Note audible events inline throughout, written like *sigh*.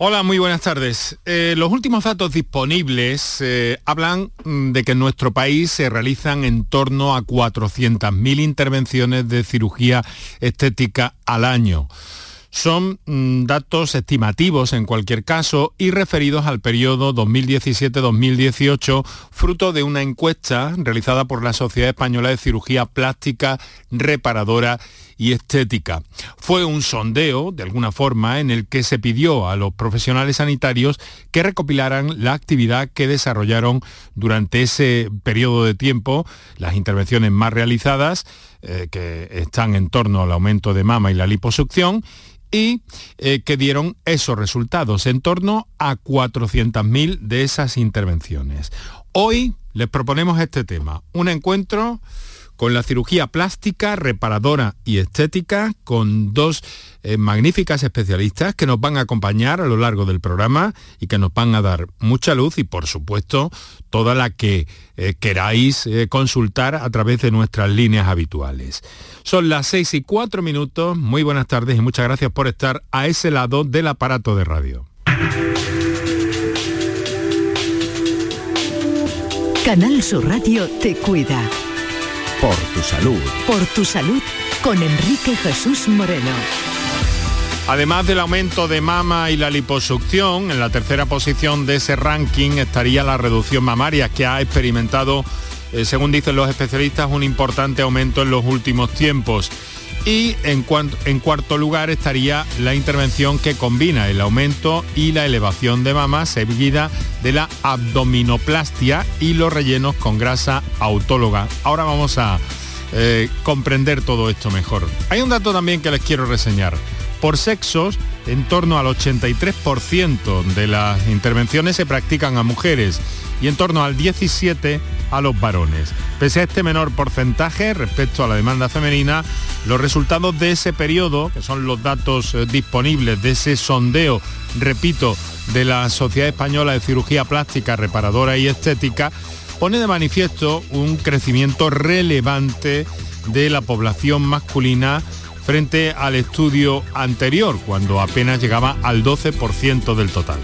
Hola, muy buenas tardes. Eh, los últimos datos disponibles eh, hablan mm, de que en nuestro país se realizan en torno a 400.000 intervenciones de cirugía estética al año. Son mm, datos estimativos en cualquier caso y referidos al periodo 2017-2018, fruto de una encuesta realizada por la Sociedad Española de Cirugía Plástica Reparadora y estética. Fue un sondeo, de alguna forma, en el que se pidió a los profesionales sanitarios que recopilaran la actividad que desarrollaron durante ese periodo de tiempo, las intervenciones más realizadas, eh, que están en torno al aumento de mama y la liposucción, y eh, que dieron esos resultados, en torno a 400.000 de esas intervenciones. Hoy les proponemos este tema, un encuentro con la cirugía plástica, reparadora y estética, con dos eh, magníficas especialistas que nos van a acompañar a lo largo del programa y que nos van a dar mucha luz y, por supuesto, toda la que eh, queráis eh, consultar a través de nuestras líneas habituales. Son las seis y cuatro minutos. Muy buenas tardes y muchas gracias por estar a ese lado del aparato de radio. Canal Sur Radio te cuida. Por tu salud. Por tu salud con Enrique Jesús Moreno. Además del aumento de mama y la liposucción, en la tercera posición de ese ranking estaría la reducción mamaria, que ha experimentado, eh, según dicen los especialistas, un importante aumento en los últimos tiempos. Y en, cuarto lugar estaría la intervención que combina el aumento y la elevación de mama seguida de la abdominoplastia y los rellenos con grasa autóloga. Ahora vamos a eh, comprender todo esto mejor. Hay un dato también que les quiero reseñar. Por sexos, en torno al 83% de las intervenciones se practican a mujeres y en torno al 17% a los varones. Pese a este menor porcentaje respecto a la demanda femenina, los resultados de ese periodo, que son los datos eh, disponibles de ese sondeo, repito, de la Sociedad Española de Cirugía Plástica, Reparadora y Estética, pone de manifiesto un crecimiento relevante de la población masculina frente al estudio anterior, cuando apenas llegaba al 12% del total.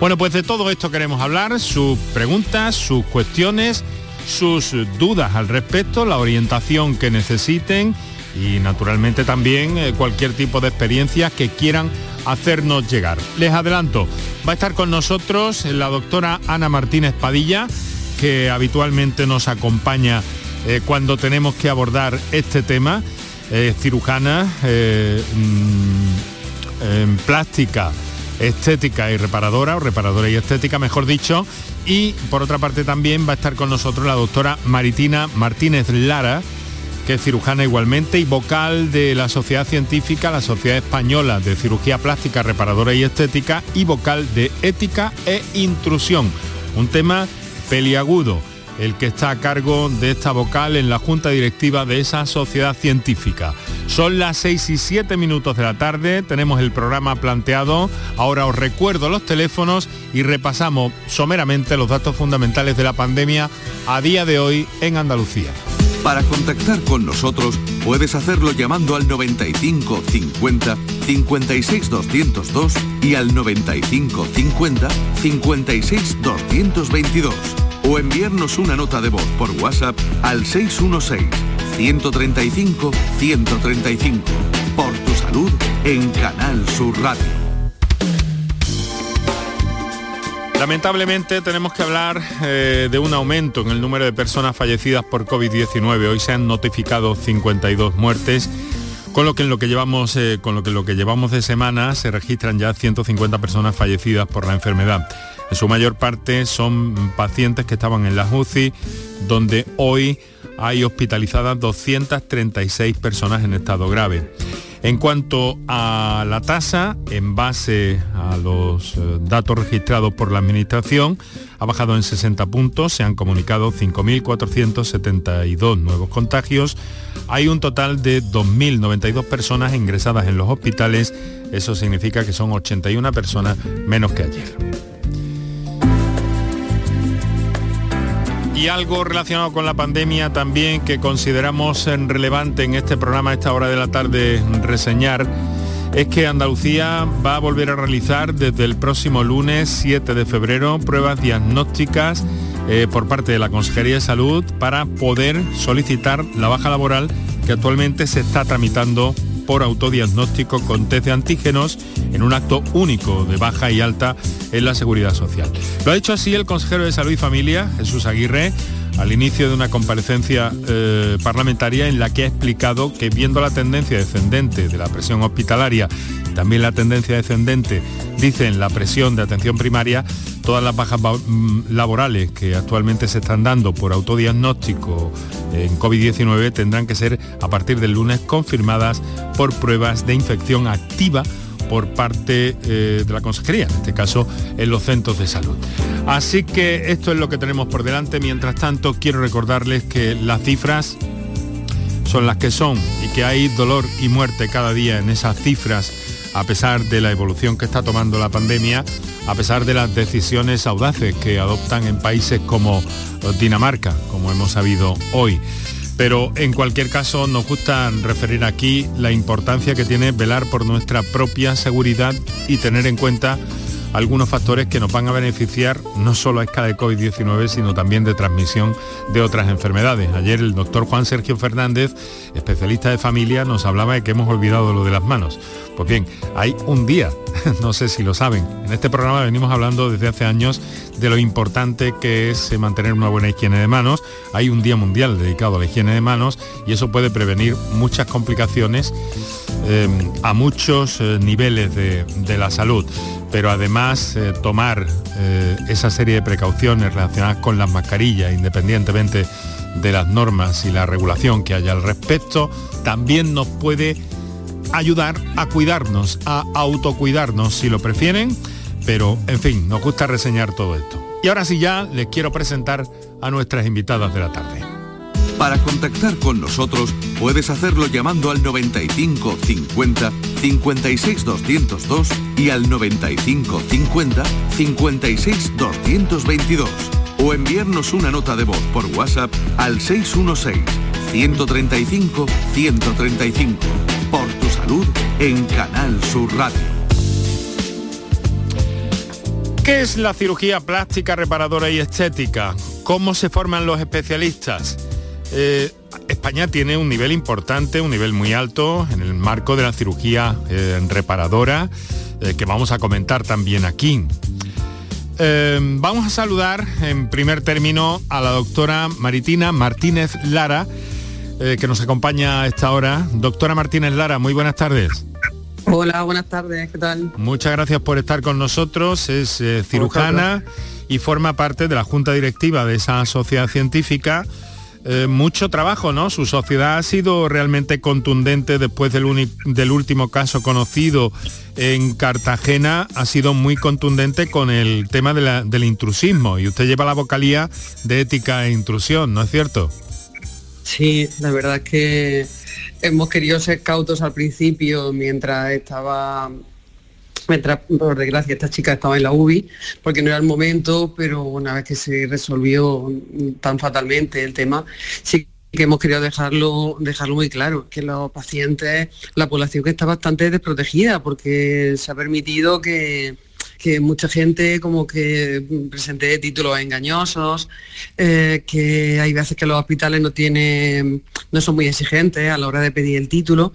Bueno, pues de todo esto queremos hablar, sus preguntas, sus cuestiones, sus dudas al respecto, la orientación que necesiten y naturalmente también eh, cualquier tipo de experiencias que quieran hacernos llegar. Les adelanto, va a estar con nosotros la doctora Ana Martínez Padilla, que habitualmente nos acompaña eh, cuando tenemos que abordar este tema cirujana eh, mm, plástica, estética y reparadora, o reparadora y estética, mejor dicho. Y por otra parte también va a estar con nosotros la doctora Maritina Martínez Lara, que es cirujana igualmente y vocal de la Sociedad Científica, la Sociedad Española de Cirugía Plástica, Reparadora y Estética y vocal de Ética e Intrusión. Un tema peliagudo el que está a cargo de esta vocal en la junta directiva de esa sociedad científica. Son las 6 y 7 minutos de la tarde, tenemos el programa planteado, ahora os recuerdo los teléfonos y repasamos someramente los datos fundamentales de la pandemia a día de hoy en Andalucía. Para contactar con nosotros puedes hacerlo llamando al 95 50 56 202 y al 95 50 56 222 o enviarnos una nota de voz por WhatsApp al 616-135-135. Por tu salud en Canal Sur Radio. Lamentablemente tenemos que hablar eh, de un aumento en el número de personas fallecidas por COVID-19. Hoy se han notificado 52 muertes con lo que en lo que llevamos, eh, con lo que, lo que llevamos de semana se registran ya 150 personas fallecidas por la enfermedad. En su mayor parte son pacientes que estaban en la UCI, donde hoy hay hospitalizadas 236 personas en estado grave. En cuanto a la tasa, en base a los eh, datos registrados por la Administración, ha bajado en 60 puntos, se han comunicado 5.472 nuevos contagios, hay un total de 2.092 personas ingresadas en los hospitales, eso significa que son 81 personas menos que ayer. Y algo relacionado con la pandemia también que consideramos relevante en este programa a esta hora de la tarde reseñar es que Andalucía va a volver a realizar desde el próximo lunes 7 de febrero pruebas diagnósticas eh, por parte de la Consejería de Salud para poder solicitar la baja laboral que actualmente se está tramitando por autodiagnóstico con test de antígenos en un acto único de baja y alta en la seguridad social. Lo ha dicho así el consejero de Salud y Familia, Jesús Aguirre, al inicio de una comparecencia eh, parlamentaria en la que ha explicado que viendo la tendencia descendente de la presión hospitalaria, también la tendencia descendente, dicen la presión de atención primaria, todas las bajas mm, laborales que actualmente se están dando por autodiagnóstico en COVID-19 tendrán que ser a partir del lunes confirmadas por pruebas de infección activa por parte eh, de la consejería, en este caso en los centros de salud. Así que esto es lo que tenemos por delante. Mientras tanto, quiero recordarles que las cifras son las que son y que hay dolor y muerte cada día en esas cifras a pesar de la evolución que está tomando la pandemia, a pesar de las decisiones audaces que adoptan en países como Dinamarca, como hemos sabido hoy. Pero en cualquier caso nos gusta referir aquí la importancia que tiene velar por nuestra propia seguridad y tener en cuenta algunos factores que nos van a beneficiar no solo a escala de COVID-19, sino también de transmisión de otras enfermedades. Ayer el doctor Juan Sergio Fernández, especialista de familia, nos hablaba de que hemos olvidado lo de las manos. Pues bien, hay un día, *laughs* no sé si lo saben, en este programa venimos hablando desde hace años de lo importante que es mantener una buena higiene de manos. Hay un día mundial dedicado a la higiene de manos y eso puede prevenir muchas complicaciones eh, a muchos eh, niveles de la salud pero además eh, tomar eh, esa serie de precauciones relacionadas con las mascarillas, independientemente de las normas y la regulación que haya al respecto, también nos puede ayudar a cuidarnos, a autocuidarnos si lo prefieren, pero en fin, nos gusta reseñar todo esto. Y ahora sí ya les quiero presentar a nuestras invitadas de la tarde. Para contactar con nosotros puedes hacerlo llamando al 95 50 56 202 y al 95 50 56 222 o enviarnos una nota de voz por WhatsApp al 616 135 135 por tu salud en Canal Sur Radio. ¿Qué es la cirugía plástica reparadora y estética? ¿Cómo se forman los especialistas? Eh, España tiene un nivel importante, un nivel muy alto en el marco de la cirugía eh, reparadora eh, que vamos a comentar también aquí. vamos a saludar en primer término a la doctora Maritina Martínez Lara, que nos acompaña a esta hora. Doctora Martínez Lara, muy buenas tardes. Hola, buenas tardes, ¿qué tal? Muchas gracias por estar con nosotros. Es cirujana y forma parte de la junta directiva de esa sociedad científica eh, mucho trabajo, ¿no? Su sociedad ha sido realmente contundente después del, del último caso conocido en Cartagena, ha sido muy contundente con el tema del intrusismo y usted lleva la vocalía de ética e intrusión, ¿no es cierto? Sí, la verdad es que hemos querido ser cautos al principio mientras estaba mientras por desgracia esta chica estaba en la UBI, porque no era el momento, pero una vez que se resolvió tan fatalmente el tema, sí que hemos querido dejarlo, dejarlo muy claro, que los pacientes, la población que está bastante desprotegida, porque se ha permitido que, mucha gente como que presente títulos engañosos, eh, que hay veces que los hospitales no tienen, no son muy exigentes a la hora de pedir el título.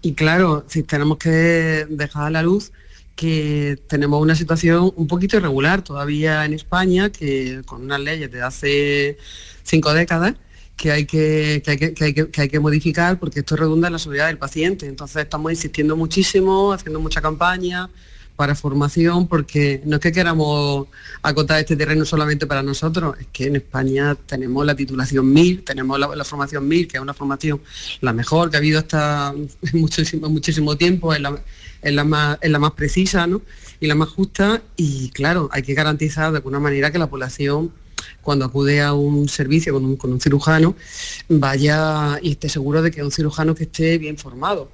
Y claro, si tenemos que dejar a la luz que tenemos una situación un poquito irregular todavía en España, que con unas leyes de hace cinco décadas, que hay que, hay que, modificar porque esto redunda en la seguridad del paciente. Entonces estamos insistiendo muchísimo, haciendo mucha campaña para formación, porque no es que queramos acotar este terreno solamente para nosotros, es que en España tenemos la titulación 1000, tenemos la, formación 1000, que es una formación la mejor que ha habido hasta *laughs* muchísimo, muchísimo tiempo, la, es la más, la más precisa y la más justa y claro, hay que garantizar de alguna manera que la población cuando acude a un servicio con un, con un cirujano vaya y esté seguro de que es un cirujano que esté bien formado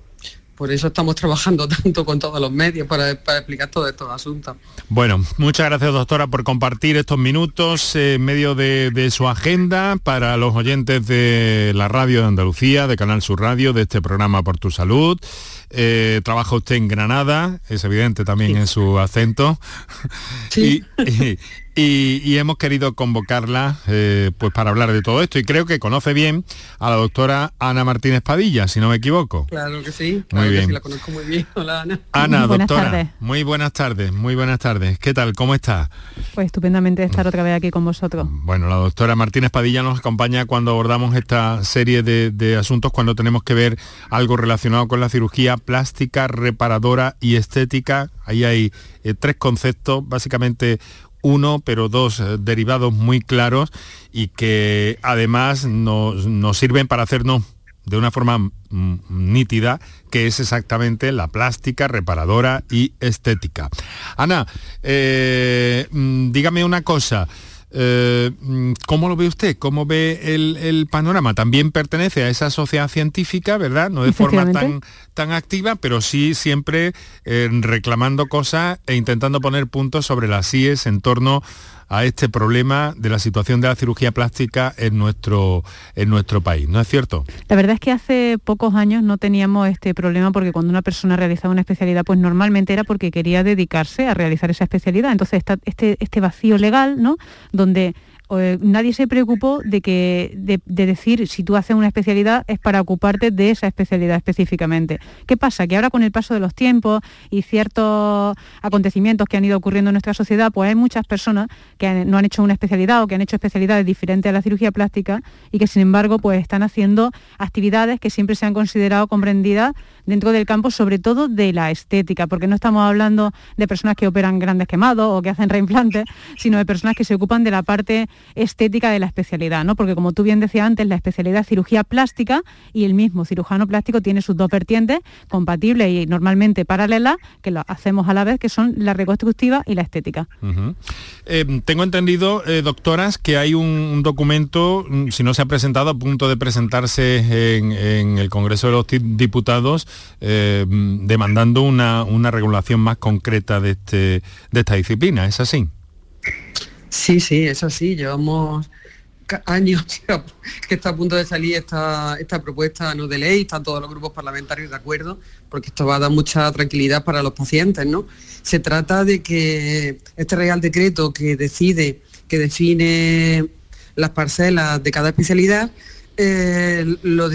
por eso estamos trabajando *laughs* tanto con todos los medios para, explicar todos estos asuntos. Bueno, muchas gracias doctora por compartir estos minutos en medio de, de, su agenda para los oyentes de la radio de Andalucía, de Canal Sur Radio, de este programa Por tu Salud. Eh, trabaja usted en Granada, es evidente también en su acento. Sí. *laughs* Y, hemos querido convocarla eh, pues para hablar de todo esto y creo que conoce bien a la doctora Ana Martínez Padilla, si no me equivoco. Claro que sí, muy bien. la conozco muy bien. *laughs* Hola Ana. Ana, doctora, muy buenas tardes, muy buenas tardes. ¿Qué tal? ¿Cómo está? Pues estupendamente estar otra vez aquí con vosotros. Bueno, la doctora Martínez Padilla nos acompaña cuando abordamos esta serie de, asuntos, cuando tenemos que ver algo relacionado con la cirugía plástica, reparadora y estética. Ahí hay eh, tres conceptos, básicamente uno, pero dos eh, derivados muy claros y que además nos, sirven para hacernos de una forma mm, nítida, que es exactamente la plástica, reparadora y estética. Ana, eh, mm, dígame una cosa. Eh, ¿Cómo lo ve usted? ¿Cómo ve el, panorama? También pertenece a esa sociedad científica, ¿verdad? No de forma tan, tan activa, pero sí siempre eh, reclamando cosas e intentando poner puntos sobre las IES en torno a este problema de la situación de la cirugía plástica en nuestro, en nuestro país, ¿no es cierto? La verdad es que hace pocos años no teníamos este problema porque cuando una persona realizaba una especialidad, pues normalmente era porque quería dedicarse a realizar esa especialidad. Entonces está este, este vacío legal, ¿no? Donde eh, nadie se preocupó de, que, de, decir si tú haces una especialidad es para ocuparte de esa especialidad específicamente. ¿Qué pasa? Que ahora con el paso de los tiempos y ciertos acontecimientos que han ido ocurriendo en nuestra sociedad, pues hay muchas personas que no han hecho una especialidad o que han hecho especialidades diferentes a la cirugía plástica y que sin embargo pues están haciendo actividades que siempre se han considerado comprendidas dentro del campo, sobre todo de la estética, porque no estamos hablando de personas que operan grandes quemados o que hacen reimplantes, sino de personas que se ocupan de la parte estética de la especialidad, ¿no? Porque como tú bien decías antes, la especialidad es cirugía plástica y el mismo cirujano plástico tiene sus dos vertientes compatibles y normalmente paralelas, que lo hacemos a la vez, que son la reconstructiva y la estética. Eh, tengo entendido, eh, doctoras, que hay un, documento, mm, si no se ha presentado, a punto de presentarse en, el Congreso de los Diputados, eh, mm, demandando una, una regulación más concreta de, este, de esta disciplina. ¿Es así? Sí, sí, es así. Llevamos años *laughs* que está a punto de salir esta, esta propuesta no de ley, están todos los grupos parlamentarios de acuerdo, porque esto va a dar mucha tranquilidad para los pacientes, ¿no? Se trata de que este Real Decreto que decide, que define las parcelas de cada especialidad, eh, lo,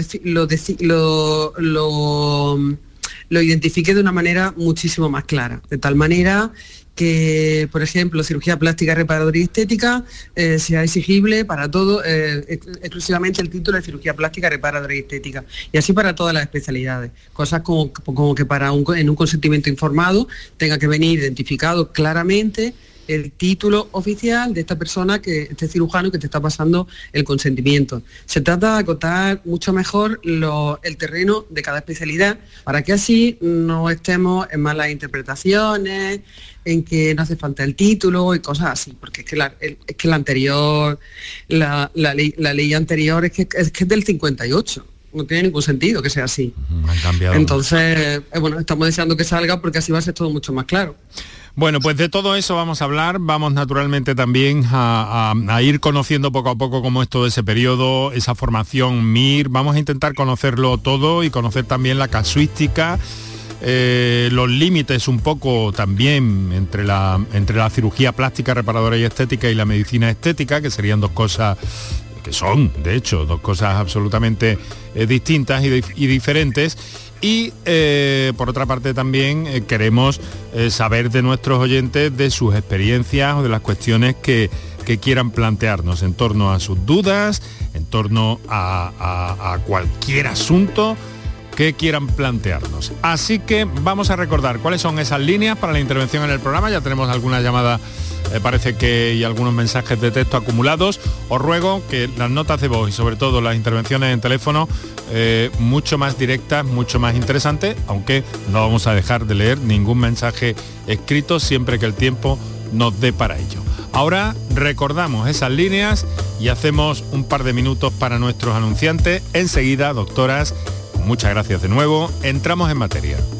lo identifique de una manera muchísimo más clara, de tal manera que, por ejemplo, cirugía plástica, reparadora y estética eh, sea exigible para todo, eh, exclusivamente el título de cirugía plástica, reparadora y estética. Y así para todas las especialidades. Cosas como, como que para un, en un consentimiento informado tenga que venir identificado claramente el título oficial de esta persona, que este cirujano que te está pasando el consentimiento. Se trata de acotar mucho mejor el terreno de cada especialidad para que así no estemos en malas interpretaciones, en que no hace falta el título y cosas así, porque es que la, es que la anterior, la, ley, anterior es que, es que es del 58 no tiene ningún sentido que sea así. Entonces, eh, bueno, estamos deseando que salga porque así va a ser todo mucho más claro. Bueno, pues de todo eso vamos a hablar, vamos naturalmente también a, ir conociendo poco a poco cómo es todo ese periodo, esa formación MIR, vamos a intentar conocerlo todo y conocer también la casuística, eh, los límites un poco también entre la, entre la cirugía plástica, reparadora y estética y la medicina estética, que serían dos cosas que son, de hecho, dos cosas absolutamente eh, distintas y diferentes y eh, por otra parte también eh, queremos eh, saber de nuestros oyentes de sus experiencias o de las cuestiones que, quieran plantearnos en torno a sus dudas, en torno a cualquier asunto que quieran plantearnos. Así que vamos a recordar cuáles son esas líneas para la intervención en el programa. Ya tenemos alguna llamada eh, parece que hay algunos mensajes de texto acumulados. Os ruego que las notas de voz y sobre todo las intervenciones en teléfono eh, mucho más directas, mucho más interesantes, aunque no vamos a dejar de leer ningún mensaje escrito siempre que el tiempo nos dé para ello. Ahora recordamos esas líneas y hacemos un par de minutos para nuestros anunciantes. Enseguida, doctoras, muchas gracias de nuevo, entramos en materia.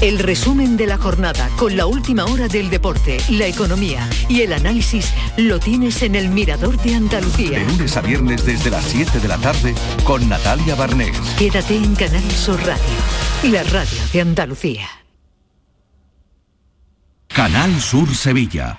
El resumen de la jornada con la última hora del deporte, la economía y el análisis lo tienes en el Mirador de Andalucía. De lunes a viernes desde las 7 de la tarde con Natalia Barnés. Quédate en Canal Sur Radio, la radio de Andalucía. Canal Sur Sevilla.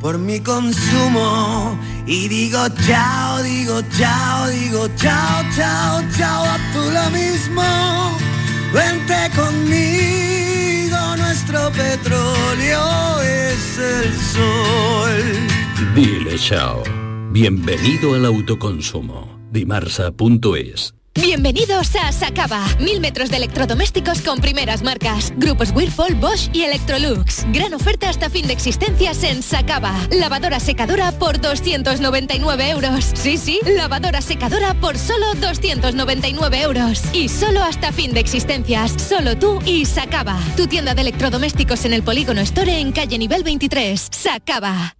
por mi consumo y digo chao, digo chao, digo chao, chao, chao, a tú lo mismo. Vente conmigo, nuestro petróleo es el sol. Dile chao. Bienvenido al autoconsumo. Dimarsa.es Bienvenidos a Sacaba. Mil metros de electrodomésticos con primeras marcas. Grupos Whirlpool, Bosch y Electrolux. Gran oferta hasta fin de existencias en Sacaba. Lavadora secadora por 299 euros. Sí, sí, lavadora secadora por solo 299 euros. Y solo hasta fin de existencias. Solo tú y Sacaba. Tu tienda de electrodomésticos en el Polígono Store en calle nivel 23. Sacaba.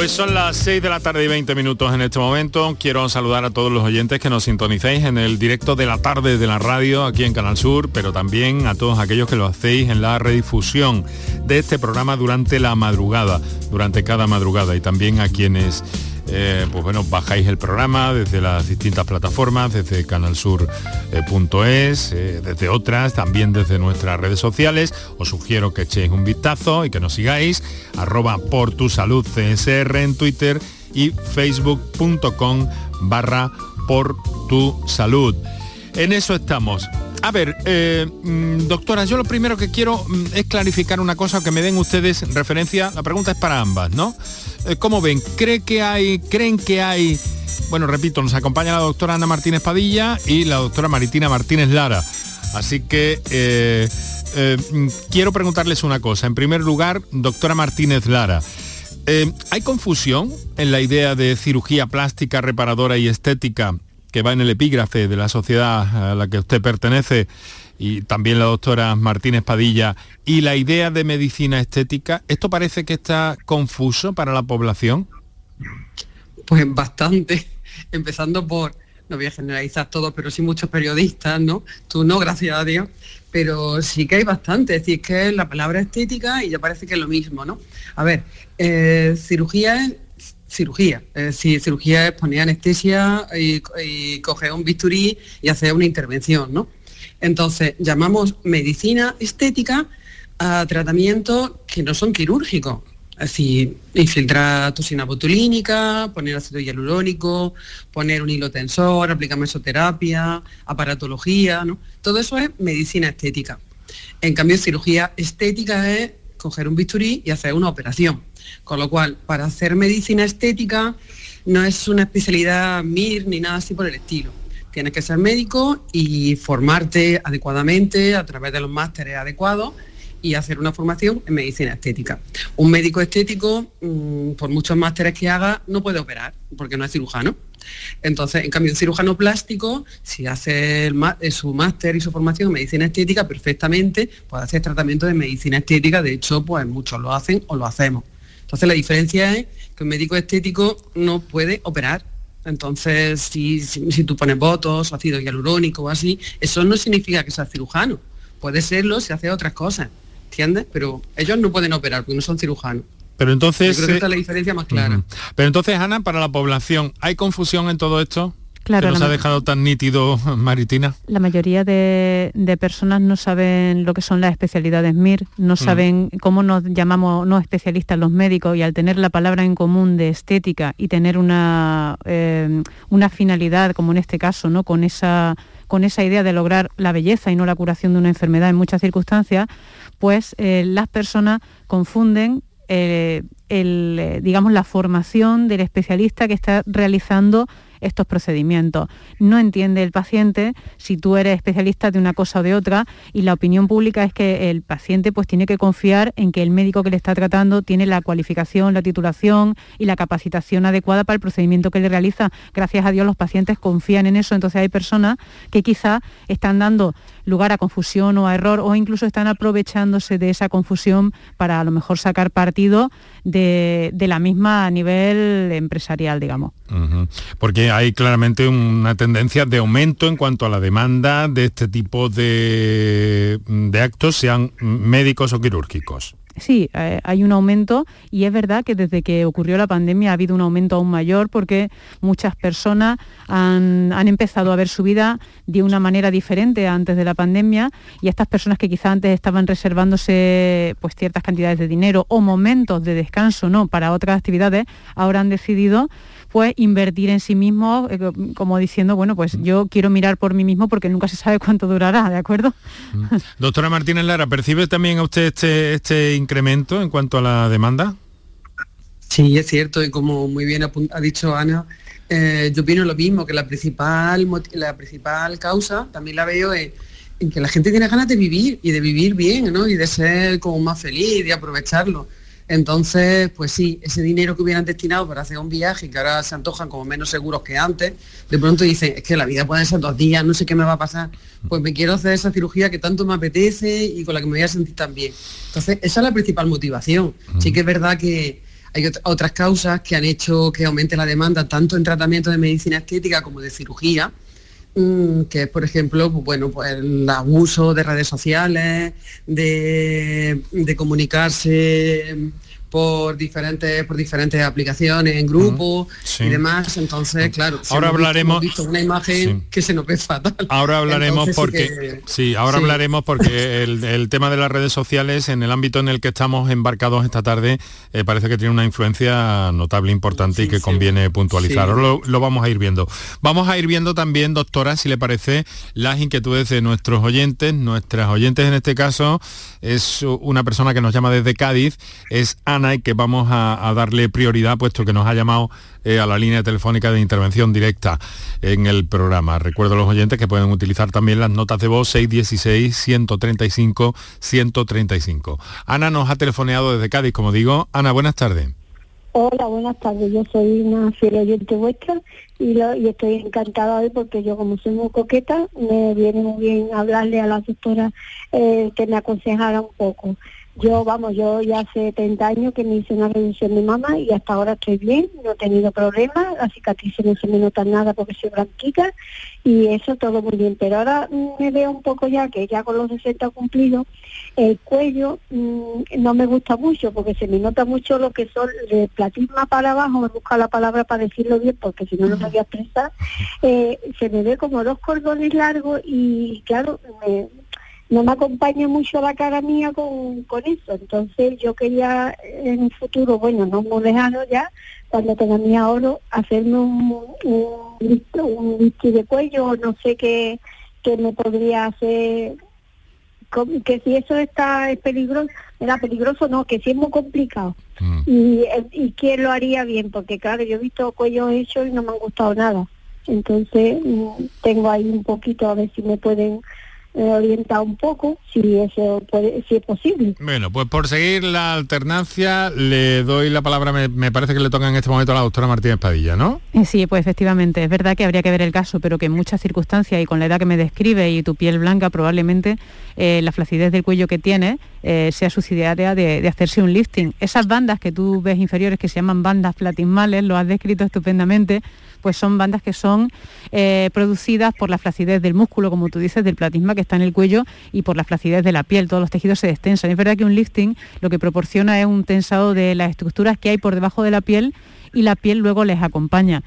Pues son las 6 de la tarde y 20 minutos en este momento. Quiero saludar a todos los oyentes que nos sintonicéis en el directo de la tarde de la radio aquí en Canal Sur, pero también a todos aquellos que lo hacéis en la redifusión de este programa durante la madrugada, durante cada madrugada y también a quienes eh, pues bueno, bajáis el programa desde las distintas plataformas, desde canalsur.es, eh, desde otras, también desde nuestras redes sociales. Os sugiero que echéis un vistazo y que nos sigáis, arroba por tu salud CSR en Twitter y facebook.com barra por tu salud. En eso estamos. A ver, eh, mm, doctora, yo lo primero que quiero mm, es clarificar una cosa, que me den ustedes referencia. La pregunta es para ambas, ¿no? Eh, ¿Cómo ven? ¿Cree que hay, ¿Creen que hay... Bueno, repito, nos acompaña la doctora Ana Martínez Padilla y la doctora Maritina Martínez Lara. Así que eh, mm, quiero preguntarles una cosa. En primer lugar, doctora Martínez Lara, ¿hay confusión en la idea de cirugía plástica, reparadora y estética que va en el epígrafe de la sociedad a la que usted pertenece y también la doctora Martínez Padilla, y la idea de medicina estética, ¿esto parece que está confuso para la población? Pues bastante, *laughs* empezando por, no voy a generalizar todo, pero sí muchos periodistas, ¿no? Tú no, gracias a Dios, pero sí que hay bastante, es decir, que la palabra estética y ya parece que es lo mismo, ¿no? A ver, eh, cirugía cirugía. Es cirugía es poner anestesia y, coger un bisturí y hacer una intervención, ¿no? Entonces, llamamos medicina estética a tratamientos que no son quirúrgicos. Decir, infiltrar toxina botulínica, poner ácido hialurónico, poner un hilo tensor, aplicar mesoterapia, aparatología, ¿no? Todo eso es medicina estética. En cambio, cirugía estética es coger un bisturí y hacer una operación. Con lo cual, para hacer medicina estética no es una especialidad MIR ni nada así por el estilo. Tienes que ser médico y formarte adecuadamente a través de los másteres adecuados y hacer una formación en medicina estética. Un médico estético, mm, por muchos másteres que haga, no puede operar porque no es cirujano. Entonces, en cambio, un cirujano plástico, si hace eh, su máster y su formación en medicina estética, perfectamente puede hacer tratamiento de medicina estética. De hecho, pues muchos lo hacen o lo hacemos. Entonces la diferencia es que un médico estético no puede operar. Entonces, si, tú pones votos, ácido hialurónico o así, eso no significa que sea cirujano. Puede serlo si hace otras cosas, ¿entiendes? Pero ellos no pueden operar porque no son cirujanos. Pero entonces... Yo creo que esta es la diferencia más clara. Pero entonces, Ana, para la población, ¿hay confusión en todo esto? Claro, ¿Qué nos ha dejado tan nítido, Maritina? La mayoría de, personas no saben lo que son las especialidades MIR, no mm. saben cómo nos llamamos no especialistas los médicos y al tener la palabra en común de estética y tener una, eh, una finalidad, como en este caso, ¿no? con, esa, con esa idea de lograr la belleza y no la curación de una enfermedad en muchas circunstancias, pues eh, las personas confunden eh, el, digamos, la formación del especialista que está realizando estos procedimientos. No entiende el paciente si tú eres especialista de una cosa o de otra y la opinión pública es que el paciente pues tiene que confiar en que el médico que le está tratando tiene la cualificación, la titulación y la capacitación adecuada para el procedimiento que le realiza. Gracias a Dios los pacientes confían en eso, entonces hay personas que quizá están dando lugar a confusión o a error o incluso están aprovechándose de esa confusión para a lo mejor sacar partido de, la misma a nivel empresarial, digamos. Porque hay claramente una tendencia de aumento en cuanto a la demanda de este tipo de, de actos, sean médicos o quirúrgicos sí, eh, hay un aumento y es verdad que desde que ocurrió la pandemia ha habido un aumento aún mayor porque muchas personas han, empezado a ver su vida de una manera diferente antes de la pandemia y estas personas que quizá antes estaban reservándose pues ciertas cantidades de dinero o momentos de descanso no para otras actividades, ahora han decidido pues invertir en sí mismo, eh, como diciendo, bueno, pues mm. yo quiero mirar por mí mismo porque nunca se sabe cuánto durará, ¿de acuerdo? Mm. Doctora Martínez Lara, ¿percibe también a usted este, este incremento en cuanto a la demanda? Sí, es cierto, y como muy bien ha dicho Ana, eh, yo opino lo mismo, que la principal, la principal causa también la veo en, en, que la gente tiene ganas de vivir y de vivir bien, ¿no? Y de ser como más feliz, de aprovecharlo. Entonces, pues sí, ese dinero que hubieran destinado para hacer un viaje que ahora se antojan como menos seguros que antes, de pronto dicen, es que la vida puede ser dos días, no sé qué me va a pasar, pues me quiero hacer esa cirugía que tanto me apetece y con la que me voy a sentir tan bien. Entonces, esa es la principal motivación. Sí que es verdad que hay otras causas que han hecho que aumente la demanda tanto en tratamiento de medicina estética como de cirugía, que es, por ejemplo, bueno, pues el abuso de redes sociales, de comunicarse por diferentes por diferentes aplicaciones en grupo y demás. Entonces claro ahora hablaremos visto, una imagen que se nos ve fatal. Ahora hablaremos porque sí, ahora hablaremos porque *laughs* el, tema de las redes sociales en el ámbito en el que estamos embarcados esta tarde eh, parece que tiene una influencia notable importante y que conviene puntualizar. Ahora lo, lo, vamos a ir viendo. Vamos a ir viendo también doctora si le parece las inquietudes de nuestros oyentes nuestras oyentes en este caso. Es una persona que nos llama desde Cádiz es Ana y que vamos a, darle prioridad puesto que nos ha llamado eh, a la línea telefónica de intervención directa en el programa. Recuerdo a los oyentes que pueden utilizar también las notas de voz 616-135-135. Ana nos ha telefoneado desde Cádiz, como digo. Ana, buenas tardes. Hola, buenas tardes. Yo soy una fiel oyente vuestra y, estoy encantada hoy porque yo como soy muy coqueta, me viene muy bien hablarle a la doctora eh, que me aconsejara un poco. Yo, vamos, yo ya hace 70 años que me hice una reducción de mama y hasta ahora estoy bien, no he tenido problemas, las cicatrices no se me notan nada porque soy blanquita y eso todo muy bien. Pero ahora me veo un poco ya que ya con los 60 cumplidos, el cuello mm, no me gusta mucho porque se me nota mucho lo que son de platisma para abajo, me busca la palabra para decirlo bien porque si no no me voy a expresar, eh, se me ve como dos cordones largos y claro, me, no me acompaña mucho la cara mía con, eso. Entonces yo quería en un futuro, bueno, no muy lejano ya, cuando tenga mi ahorro, hacerme un, un, un, de cuello, no sé qué, qué me podría hacer, que si eso está es peligroso, era peligroso, no, que si es muy complicado. Mm. Y, y quién lo haría bien, porque claro, yo he visto cuellos hechos y no me han gustado nada. Entonces mm, tengo ahí un poquito a ver si me pueden orienta un poco si eso puede, si es posible. Bueno, pues por seguir la alternancia le doy la palabra, me, parece que le toca en este momento a la doctora Martínez Padilla, ¿no? Eh, sí, pues efectivamente, es verdad que habría que ver el caso, pero que en muchas circunstancias y con la edad que me describe y tu piel blanca, probablemente eh, la flacidez del cuello que tiene eh, sea subsidiaria de, de, hacerse un lifting. Esas bandas que tú ves inferiores que se llaman bandas platismales, lo has descrito estupendamente, pues son bandas que son eh, producidas por la flacidez del músculo, como tú dices, del platisma que está en el cuello y por la flacidez de la piel. Todos los tejidos se destensan. Es verdad que un lifting lo que proporciona es un tensado de las estructuras que hay por debajo de la piel y la piel luego les acompaña.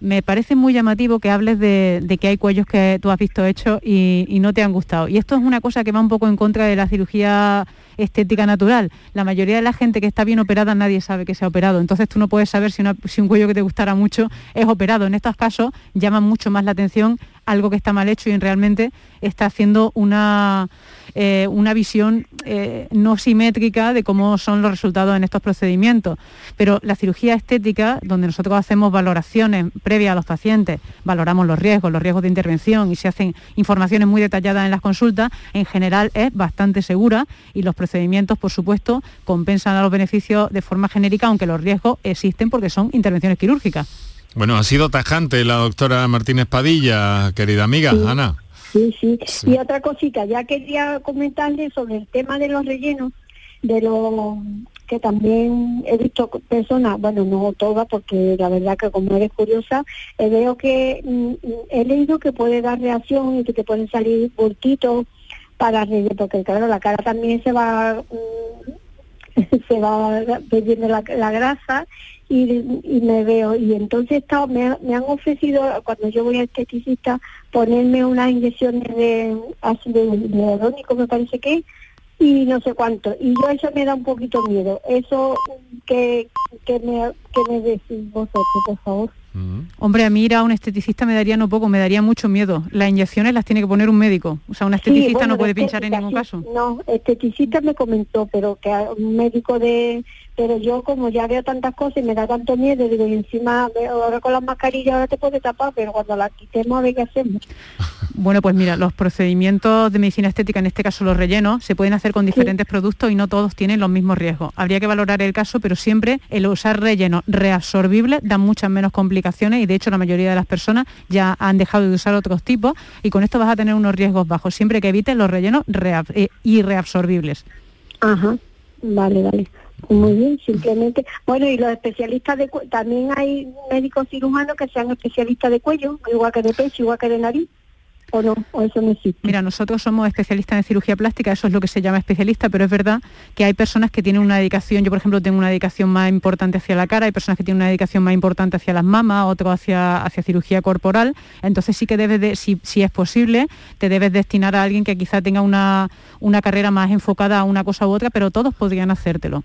me parece muy llamativo que hables de, que hay cuellos que tú has visto hechos y, no te han gustado. Y esto es una cosa que va un poco en contra de la cirugía estética natural. La mayoría de la gente que está bien operada nadie sabe que se ha operado. Entonces tú no puedes saber si, un cuello que te gustara mucho es operado. En estos casos llama mucho más la atención algo que está mal hecho y realmente está haciendo una, eh, una visión eh, no simétrica de cómo son los resultados en estos procedimientos. Pero la cirugía estética, donde nosotros hacemos valoraciones previas a los pacientes, valoramos los riesgos, los riesgos de intervención y se hacen informaciones muy detalladas en las consultas, en general es bastante segura y los procedimientos, por supuesto, compensan a los beneficios de forma genérica, aunque los riesgos existen porque son intervenciones quirúrgicas. Bueno, ha sido tajante la doctora Martínez Padilla, querida amiga, Ana. Sí, sí, Y otra cosita, ya quería comentarle sobre el tema de los rellenos, de lo que también he visto personas, bueno, no todas, porque la verdad que como eres curiosa, eh, veo que mm, he leído que puede dar reacción y que te pueden salir bultitos para rellenar, porque claro, la cara también se va... Mm, *laughs* se va perdiendo la, grasa y, me veo y entonces me, me, han ofrecido cuando yo voy a esteticista ponerme unas inyecciones de ácido hialurónico me parece que y no sé cuánto y yo eso me da un poquito miedo eso que, que me que me decís vosotros por favor Hombre, a mí ir a un esteticista me daría no poco, me daría mucho miedo. Las inyecciones las tiene que poner un médico. O sea, un esteticista no puede pinchar en ningún caso. No, esteticista me comentó, pero que un médico de... Pero yo como ya veo tantas cosas y me da tanto miedo, digo, y encima ahora con las mascarillas ahora te puede tapar, pero cuando la quitemos a ver qué hacemos. *laughs* Bueno, pues mira, los procedimientos de medicina estética, en este caso los rellenos, se pueden hacer con diferentes productos y no todos tienen los mismos riesgos. Habría que valorar el caso, pero siempre el usar rellenos reabsorbibles da muchas menos complicaciones y de hecho la mayoría de las personas ya han dejado de usar otros tipos y con esto vas a tener unos riesgos bajos, siempre que evites los rellenos eh, irreabsorbibles. Ajá, vale, vale. Muy bien, simplemente. Bueno, y los especialistas de también hay médicos cirujanos que sean especialistas de cuello, igual que de pecho, igual que de nariz. ¿O no? ¿O eso no existe? Mira, nosotros somos especialistas en cirugía plástica, eso es lo que se llama especialista, pero es verdad que hay personas que tienen una dedicación, yo por ejemplo tengo una dedicación más importante hacia la cara, hay personas que tienen una dedicación más importante hacia las mamas, otro hacia, hacia cirugía corporal, entonces sí que debes de, si, si es posible, te debes destinar a alguien que quizá tenga una, una carrera más enfocada a una cosa u otra, pero todos podrían hacértelo.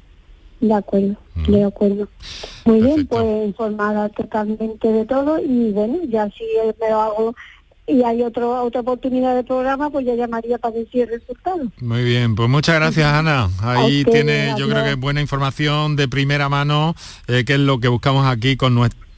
De acuerdo, mm. de acuerdo. Muy bien, pues informada totalmente de todo y bueno, ya si me lo hago y hay otro, otra oportunidad de programa, pues ya llamaría para decir el resultado. Muy bien, pues muchas gracias Ana. Ahí tiene yo creo que buena información de primera mano, eh, que es lo que buscamos aquí con nuestro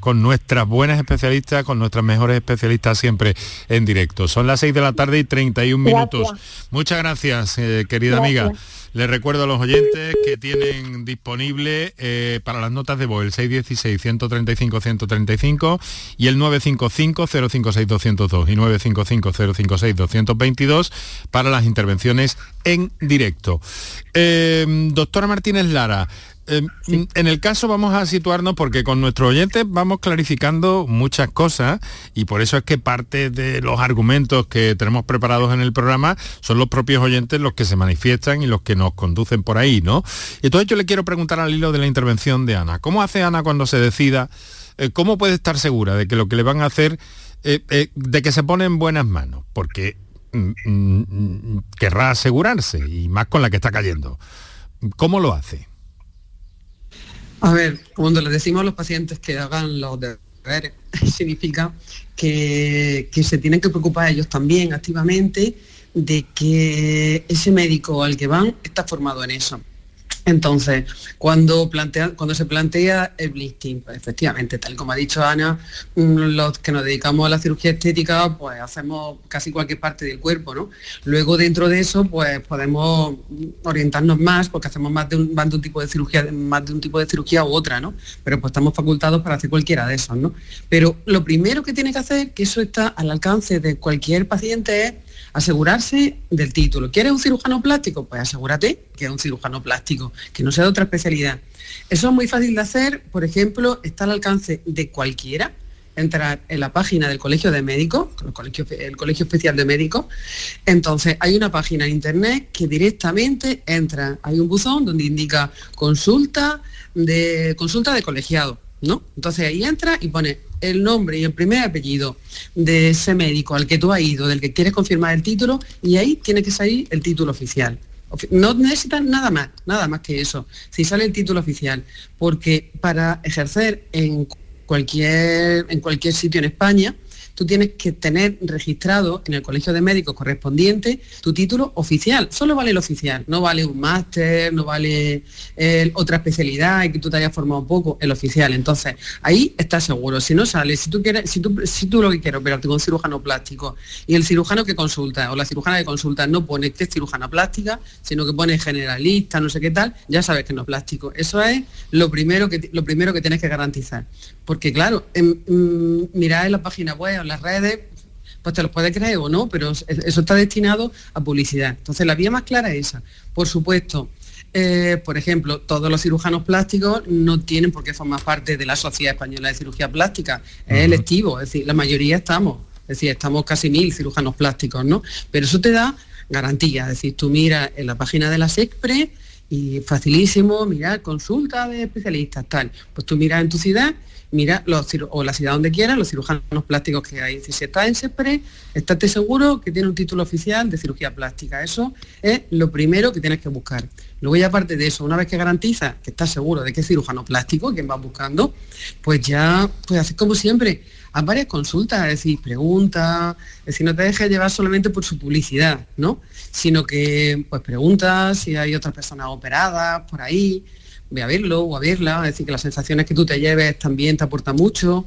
con nuestras buenas especialistas, con nuestras mejores especialistas siempre en directo. Son las 6 de la tarde y 31 minutos. Muchas gracias, eh, querida amiga. Les recuerdo a los oyentes que tienen disponible eh, para las notas de voz el 616-135-135 y el 955-056-202 y 955-056-222 para las intervenciones en directo. Eh, doctora Martínez Lara, Em, en el caso vamos a situarnos porque con nuestros oyentes vamos clarificando muchas cosas y por eso es que parte de los argumentos que tenemos preparados en el programa son los propios oyentes los que se manifiestan y los que nos conducen por ahí, ¿no? Entonces yo le quiero preguntar al hilo de la intervención de Ana, ¿cómo hace Ana cuando se decida? Eh, ¿Cómo puede estar segura de que lo que le van a hacer, eh, eh, de que se pone en buenas manos? Porque mm, mm, querrá asegurarse y más con la que está cayendo. ¿Cómo lo hace? A ver, cuando le decimos a los pacientes que hagan los deberes, *laughs* significa que, que se tienen que preocupar ellos también activamente de que ese médico al que van está formado en eso. Entonces, cuando, cuando se plantea el blisting, pues, efectivamente, tal como ha dicho Ana, mm, los que nos dedicamos a la cirugía estética, pues hacemos casi cualquier parte del cuerpo, ¿no? Luego dentro de eso, pues podemos orientarnos más, porque hacemos más de un, un tipo de cirugía, más de un tipo de cirugía u otra, ¿no? Pero pues estamos facultados para hacer cualquiera de esos, ¿no? Pero lo primero que tiene que hacer, que eso está al alcance de cualquier paciente, es asegurarse del título. ¿Quieres un cirujano plástico? Pues asegúrate que es un cirujano plástico, que no sea de otra especialidad. Eso es muy fácil de hacer, por ejemplo, está al alcance de cualquiera, entrar en la página del Colegio de Médicos, el Colegio, Especial de Médicos. Entonces, hay una página en internet que directamente entra, hay un buzón donde indica consulta de consulta de colegiado, ¿no? Entonces ahí entra y pone el nombre y el primer apellido de ese médico al que tú has ido, del que quieres confirmar el título, y ahí tiene que salir el título oficial. No necesitas nada más, nada más que eso. Si sale el título oficial, porque para ejercer en cualquier, en cualquier sitio en España, tú tienes que tener registrado en el colegio de médicos correspondiente tu título oficial. Solo vale el oficial, no vale un máster, no vale otra especialidad y que tú te hayas formado un poco, el oficial. Entonces, ahí estás seguro. Si no sale, si tú quieres, si tú, si tú lo que quieres operarte con cirujano plástico y el cirujano que consulta o la cirujana que consulta no pone que es cirujana plástica, sino que pone generalista, no sé qué tal, ya sabes que no plástico. Eso es lo primero que lo primero que tienes que garantizar. Porque claro, en, mm, en la página web las redes, pues te los puedes creer o no, pero eso está destinado a publicidad. Entonces la vía más clara es esa. Por supuesto, eh, por ejemplo, todos los cirujanos plásticos no tienen por qué formar parte de la Sociedad Española de Cirugía Plástica, es electivo, es decir, la mayoría estamos, es decir, estamos casi mil cirujanos plásticos, ¿no? Pero eso te da garantía, es decir, tú miras en la página de la SECPRE y facilísimo, mirar consulta de especialistas, tal. Pues tú miras en tu ciudad mira, los, o la ciudad donde quieras, los cirujanos plásticos que hay. Si está en SEPRE, estate seguro que tiene un título oficial de cirugía plástica. Eso es lo primero que tienes que buscar. Luego ya aparte de eso, una vez que garantiza que estás seguro de que es cirujano plástico, quien vas buscando, pues ya, pues haces como siempre, haz varias consultas, es decir, preguntas, es decir, no te dejes llevar solamente por su publicidad, ¿no? Sino que pues preguntas si hay otras personas operadas por ahí, ve a verlo o a verla, es decir, que las sensaciones que tú te lleves también te aportan mucho.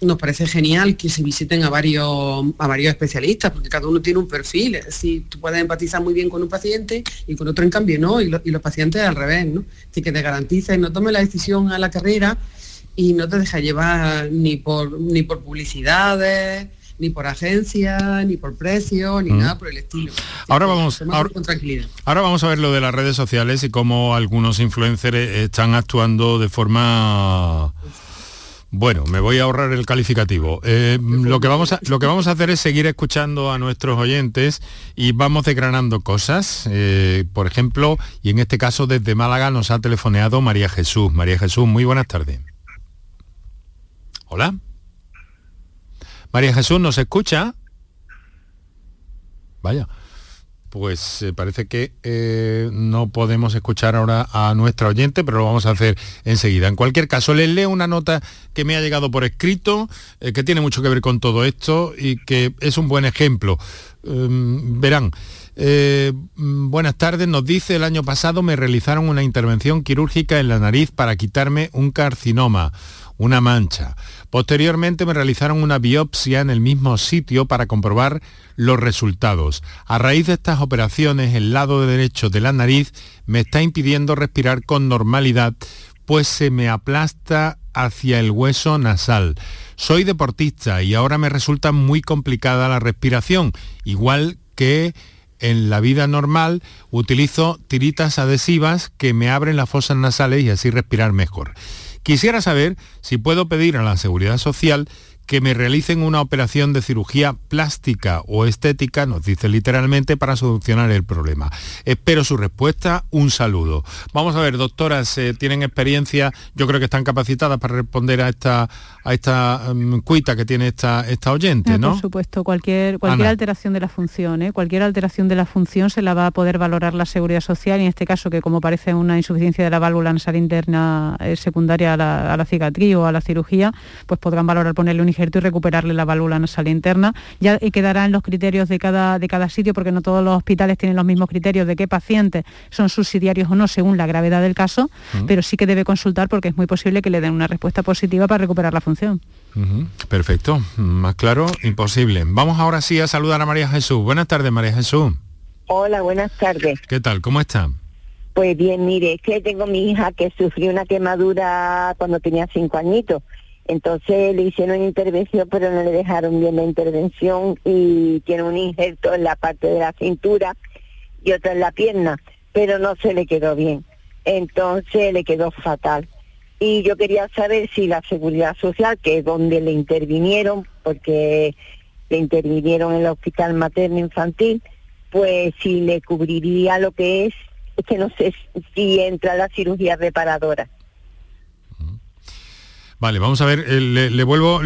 Nos parece genial que se visiten a varios, a varios especialistas, porque cada uno tiene un perfil, es decir, tú puedes empatizar muy bien con un paciente y con otro en cambio no, y, los pacientes al revés, ¿no? Así que te garantices, no tomes la decisión a la carrera y no te dejes llevar ni por, ni por publicidades, ni por agencia, ni por precio, ni mm. nada por el estilo. Ahora vamos, ahora, vamos a ver lo de las redes sociales y cómo algunos influencers están actuando de forma... Bueno, me voy a ahorrar el calificativo. Eh, lo, que vamos a, lo que vamos a hacer es seguir escuchando a nuestros oyentes y vamos desgranando cosas. Eh, por ejemplo, y en este caso desde Málaga nos ha telefoneado María Jesús. María Jesús, muy buenas tardes. Hola. María Jesús, ¿nos escucha? Vaya, pues eh, parece que eh, no podemos escuchar ahora a nuestra oyente, pero lo vamos a hacer enseguida. En cualquier caso, les leo una nota que me ha llegado por escrito, eh, que tiene mucho que ver con todo esto y que es un buen ejemplo. Em, verán. buenas tardes, nos dice el año pasado me realizaron una intervención quirúrgica en la nariz para quitarme un carcinoma, una mancha. Posteriormente me realizaron una biopsia en el mismo sitio para comprobar los resultados. A raíz de estas operaciones, el lado derecho de la nariz me está impidiendo respirar con normalidad, pues se me aplasta hacia el hueso nasal. Soy deportista y ahora me resulta muy complicada la respiración, igual que en la vida normal utilizo tiritas adhesivas que me abren las fosas nasales y así respirar mejor. Quisiera saber si puedo pedir a la Seguridad Social que me realicen una operación de cirugía plástica o estética, nos dice literalmente, para solucionar el problema. Espero su respuesta, un saludo. Vamos a ver, doctoras, eh, tienen experiencia, yo creo que están capacitadas para responder a esta, a esta mm, cuita que tiene esta, esta oyente, eh, ¿no? Por supuesto, cualquier, cualquier alteración de la función, ¿eh? cualquier alteración de la función se la va a poder valorar la seguridad social y en este caso que como parece una insuficiencia de la válvula nasal interna secundaria a la, a la cicatriz o a la cirugía, pues podrán valorar ponerle un y recuperarle la válvula nasal interna. Ya quedará en los criterios de cada, de cada sitio, porque no todos los hospitales tienen los mismos criterios de qué pacientes son subsidiarios o no según la gravedad del caso, pero sí que debe consultar porque es muy posible que le den una respuesta positiva para recuperar la función. Perfecto, más claro, imposible. Vamos ahora sí a saludar a María Jesús. Buenas tardes, María Jesús. Hola, buenas tardes. ¿Qué tal? ¿Cómo está? Pues bien, mire, es que tengo mi hija que sufrió una quemadura cuando tenía cinco añitos entonces le hicieron una intervención, pero no le dejaron bien la intervención y tiene un injerto en la parte de la cintura y otro en la pierna, pero no se le quedó bien. Entonces le quedó fatal. Y yo quería saber si la seguridad social, que es donde le intervinieron, porque le intervinieron en el hospital materno infantil, pues si le cubriría lo que es, que no sé si entra la cirugía reparadora. Vale, vamos a ver, eh, le, vuelvo,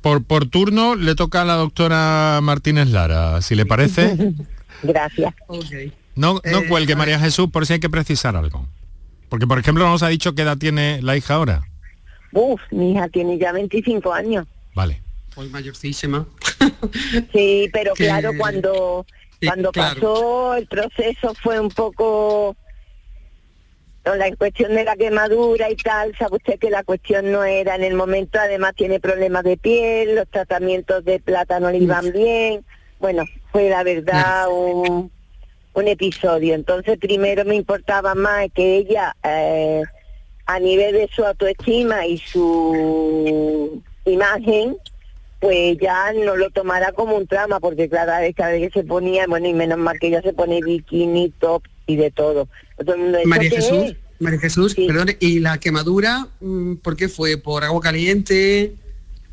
por, por turno le toca a la doctora Martínez Lara, si le parece. *laughs* Gracias. No, no eh, cuelgue María Jesús por si hay que precisar algo. Porque, por ejemplo, nos ha dicho qué edad tiene la hija ahora. Uf, mi hija tiene ya 25 años. Vale. Pues mayorcísima. *laughs* sí, pero claro, cuando, cuando pasó el proceso fue un poco la cuestión de la quemadura y tal, sabe usted que la cuestión no era en el momento, además tiene problemas de piel, los tratamientos de plata no le iban bien, bueno, fue la verdad un, un episodio. Entonces primero me importaba más que ella, eh, a nivel de su autoestima y su imagen, pues ya no lo tomara como un trama, porque cada vez, cada vez que se ponía, bueno, y menos mal que ella se pone bikini, top y de todo. María Jesús, María Jesús, perdón, ¿y la quemadura mm, por qué fue? ¿Por agua caliente?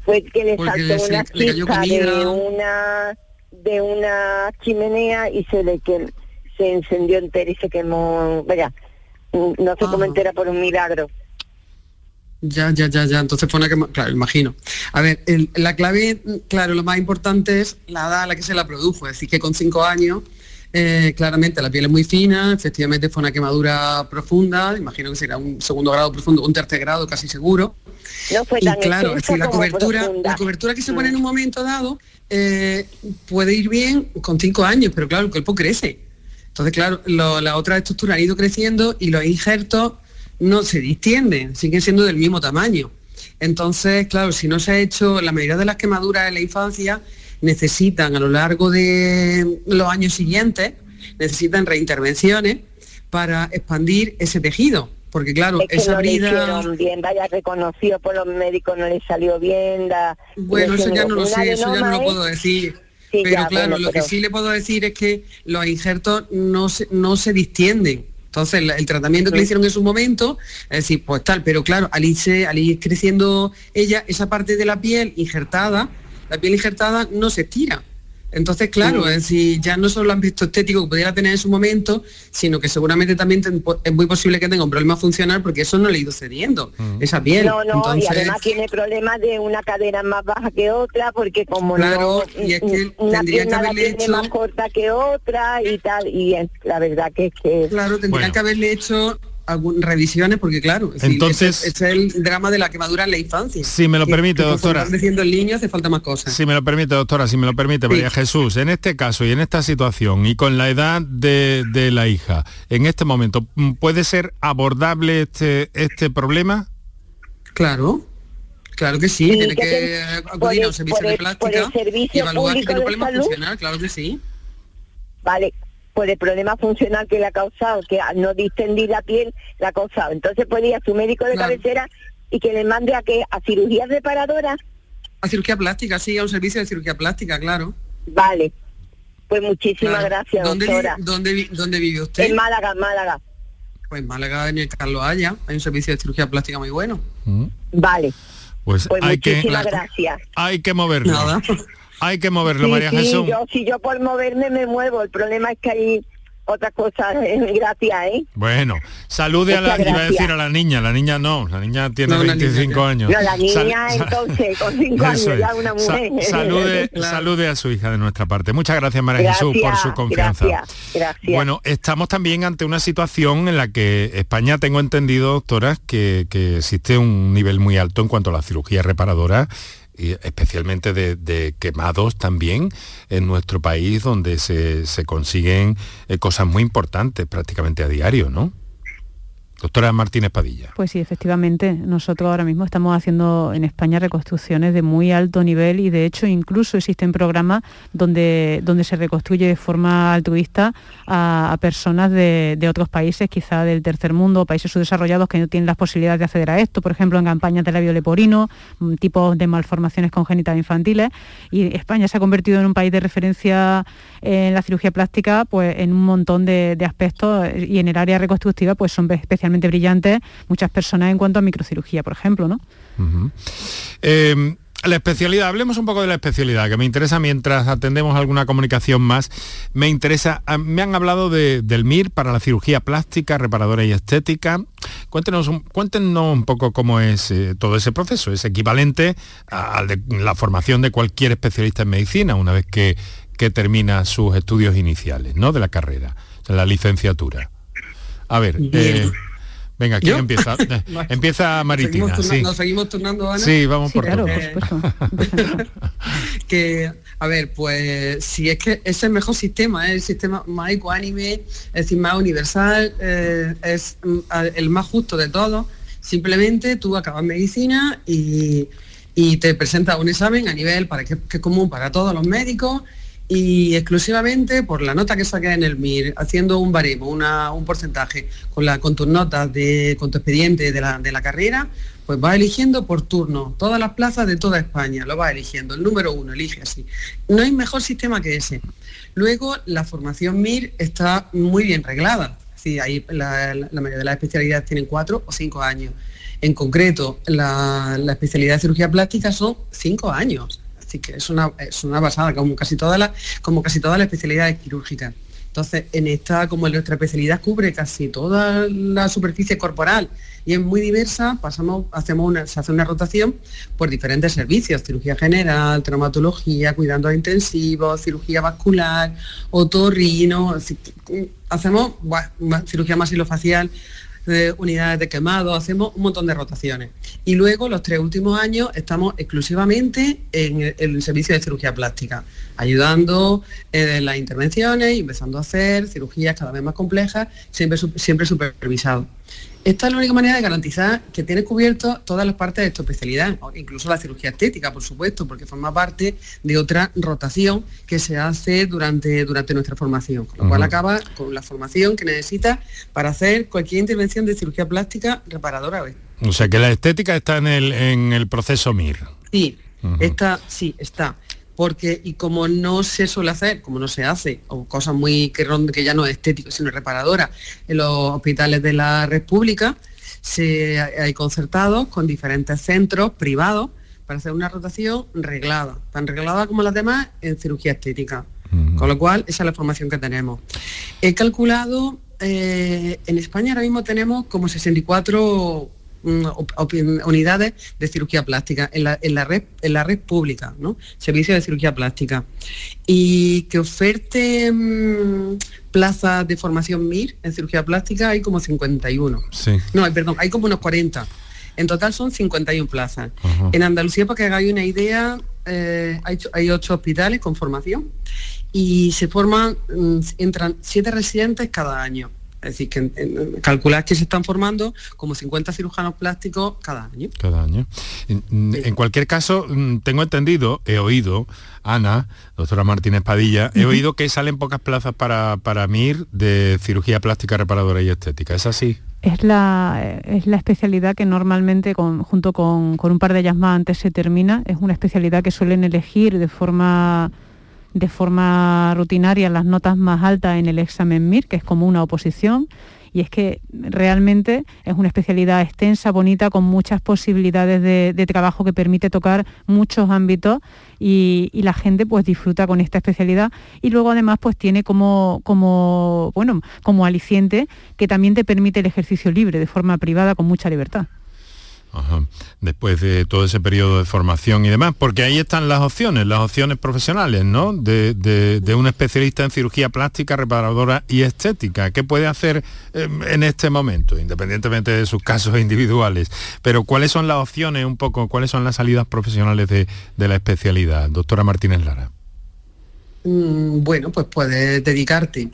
Fue que le saltó una chispa de una de una chimenea y se le que se encendió entera y se quemó, vaya, mm, no se como entera por un milagro. Ya, ya, ya, ya. Entonces fue una que, claro, imagino. A ver, la clave, claro, lo más importante es la edad a la que se la produjo. Es decir, que con cinco años, eh, claramente la piel es muy fina, efectivamente fue una quemadura profunda, imagino que será un segundo grado profundo, un tercer grado casi seguro. No fue tan y claro, es decir, la cobertura, la cobertura que se pone en un momento dado eh, puede ir bien con cinco años, pero claro, el cuerpo crece. Entonces, claro, la otra estructura ha ido creciendo y los injertos no se distienden, siguen siendo del mismo tamaño. Entonces, claro, si no se ha hecho, la mayoría de las quemaduras en la infancia necesitan a lo largo de los años siguientes, necesitan reintervenciones para expandir ese tejido. Porque claro, esa no Le bien, vaya reconocido por los médicos, no le salió bien. bueno, eso ya no lo sé, eso ya no lo puedo decir. pero claro, lo que sí le puedo decir es que los injertos no no se distienden entonces, el, tratamiento que le hicieron en su momento, es decir, pues tal, pero claro, al, al ir creciendo ella, esa parte de la piel injertada, la piel injertada no se estira. Entonces, claro, es decir, ya no solo el visto estético que pudiera tener en su momento, sino que seguramente también es muy posible que tenga un problema funcional porque eso no le ha ido cediendo, esa piel. No, no, y además tiene problemas de una cadera más baja que otra, porque como claro, y es que una tendría que haberle hecho más corta que otra y tal, y la verdad que es que... Claro, tendría que haberle hecho revisiones porque claro entonces es, el drama de la quemadura en la infancia. si me lo permite doctora. diciendo el niño hace falta más cosas. Si me lo permite doctora si me lo permite María Jesús en este caso y en esta situación y con la edad de, la hija en este momento puede ser abordable este este problema claro Claro que sí, tiene que, acudir a un servicio de plástica y evaluar si tiene problema funcional, claro que sí. Vale, por el problema funcional que le ha causado, que al no distender la piel la ha causado. Entonces puede ir a su médico de cabecera y que le mande a que a cirugías reparadoras. A cirugía plástica, sí, a un servicio de cirugía plástica, claro. Vale. Pues muchísimas gracias, ¿Dónde, doctora. ¿dónde, ¿Dónde vive usted? En Málaga, Málaga. Pues en Málaga, en el Carlos Haya, hay un servicio de cirugía plástica muy bueno. Mm. Vale. Pues, pues hay muchísimas que, gracias. Hay que moverlo. Nada. Hay que moverlo, María sí, Jesús. Yo, si yo por moverme me muevo, el problema es que hay otras cosas, *laughs* gracias, ¿eh? Bueno, salude a la, iba a decir a la niña, la niña no, la niña tiene 25 años. No, la niña entonces, con 5 años, ya una mujer. salude, *laughs* salude a su hija de nuestra parte. Muchas gracias, María Jesús, por su confianza. Gracias, gracias. Bueno, estamos también ante una situación en la que España, tengo entendido, doctoras, que, que existe un nivel muy alto en cuanto a la cirugía reparadora y especialmente de, quemados también en nuestro país donde se, se consiguen eh, cosas muy importantes prácticamente a diario, ¿no? Doctora Martínez Padilla. Pues sí, efectivamente. Nosotros ahora mismo estamos haciendo en España reconstrucciones de muy alto nivel y de hecho incluso existen programas donde, donde se reconstruye de forma altruista a, personas de, otros países, quizá del tercer mundo, países subdesarrollados que no tienen las posibilidades de acceder a esto, por ejemplo en campañas de labio leporino, mm, tipos de malformaciones congénitas infantiles. Y España se ha convertido en un país de referencia en la cirugía plástica pues en un montón de, de aspectos y en el área reconstructiva pues son especialmente brillantes muchas personas en cuanto a microcirugía, por ejemplo, ¿no? Em, la especialidad, hablemos un poco de la especialidad, que me interesa mientras atendemos alguna comunicación más. Me interesa, ah, me han hablado del MIR para la cirugía plástica, reparadora y estética. Cuéntenos, un- cuéntenos un poco cómo es eh, todo ese proceso. Es equivalente a- al de la formación de cualquier especialista en medicina una vez que, que termina sus estudios iniciales, ¿no? De la carrera, de la licenciatura. A ver, eh, venga, ¿quién ¿Yo? empieza? *laughs* Eh, empieza Maritina. Seguimos turna- sí. Nos seguimos turnando, Ana. Sí, vamos por claro, por *laughs* que, a ver, pues si es que es el mejor sistema, es el sistema más ecuánime, es decir, más universal, eh, es mm, el más justo de todos. Simplemente tú acabas medicina y, y te presentas un examen a nivel para que, que es común para todos los médicos y exclusivamente por la nota que saques en el MIR, haciendo un baremo, una- un porcentaje con, la, con tus notas, de, con tu expediente de la, carrera, pues vas eligiendo por turno todas las plazas de toda España, lo vas eligiendo, el número uno, elige así. No hay mejor sistema que ese. Luego, la formación MIR está muy bien reglada. Sí, ahí la mayoría de las especialidades tienen cuatro o cinco años. En concreto, la, la especialidad de cirugía plástica son cinco años. Así que es una, es una basada, como casi todas las, como casi todas las especialidades quirúrgicas. Entonces, en esta, como en nuestra especialidad cubre casi toda la superficie corporal y es muy diversa, pasamos, hacemos una, se hace una rotación por diferentes servicios, cirugía general, traumatología, cuidados intensivos, cirugía vascular, otorrino, que, hacemos ma- cirugía masilofacial, unidades de quemado, hacemos un montón de rotaciones. Y luego los tres últimos años estamos exclusivamente en el, servicio de cirugía plástica, ayudando eh, en las intervenciones, empezando a hacer cirugías cada vez más complejas, siempre, siempre supervisado. Esta es la única manera de garantizar que tienes cubierto todas las partes de tu especialidad, incluso la cirugía estética, por supuesto, porque forma parte de otra rotación que se hace durante, durante nuestra formación, con lo cual acaba con la formación que necesitas para hacer cualquier intervención de cirugía plástica reparadora. O sea que la estética está en el, en el proceso MIR. Sí, está, sí, está. Porque, y como no se suele hacer, como no se hace, o cosas muy que, que ya no es estético, sino reparadora, en los hospitales de la red pública, se hay concertados con diferentes centros privados para hacer una rotación reglada, tan reglada como las demás en cirugía estética. Con lo cual, esa es la formación que tenemos. He calculado, eh, en España ahora mismo tenemos como 64 mm, op- op- unidades de cirugía plástica en la, en la red, en la red pública, ¿no? Servicio de cirugía plástica. Y que oferte mm, plazas de formación MIR en cirugía plástica hay como 51. Sí. No, perdón, hay como unos 40. En total son 51 plazas. Ajá. En Andalucía, para que hagáis una idea, eh, hay, ocho- hay ocho hospitales con formación y se forman, mm, entran siete residentes cada año. Es decir, que en- calculad que se están formando como 50 cirujanos plásticos cada año. Cada año. En, en cualquier caso, mm, tengo entendido, he oído, Ana, doctora Martínez Padilla, he oído que salen pocas plazas para, para MIR de cirugía plástica, reparadora y estética. ¿Es así? Es la, es la especialidad que normalmente, con- junto con, con un par de ellas más antes se termina. Es una especialidad que suelen elegir de forma, de forma rutinaria las notas más altas en el examen MIR, que es como una oposición. Y es que realmente es una especialidad extensa, bonita, con muchas posibilidades de, trabajo que permite tocar muchos ámbitos y, y la gente pues disfruta con esta especialidad y luego además pues tiene como, como, bueno, como aliciente que también te permite el ejercicio libre de forma privada con mucha libertad. Después de todo ese periodo de formación y demás, porque ahí están las opciones, las opciones profesionales, ¿no? De, de- un especialista en cirugía plástica, reparadora y estética. ¿Qué puede hacer eh, en este momento, independientemente de sus casos *laughs* individuales? Pero ¿cuáles son las opciones un poco, cuáles son las salidas profesionales de, de la especialidad? Doctora Martínez Lara. Mm, Bueno, pues puedes dedicarte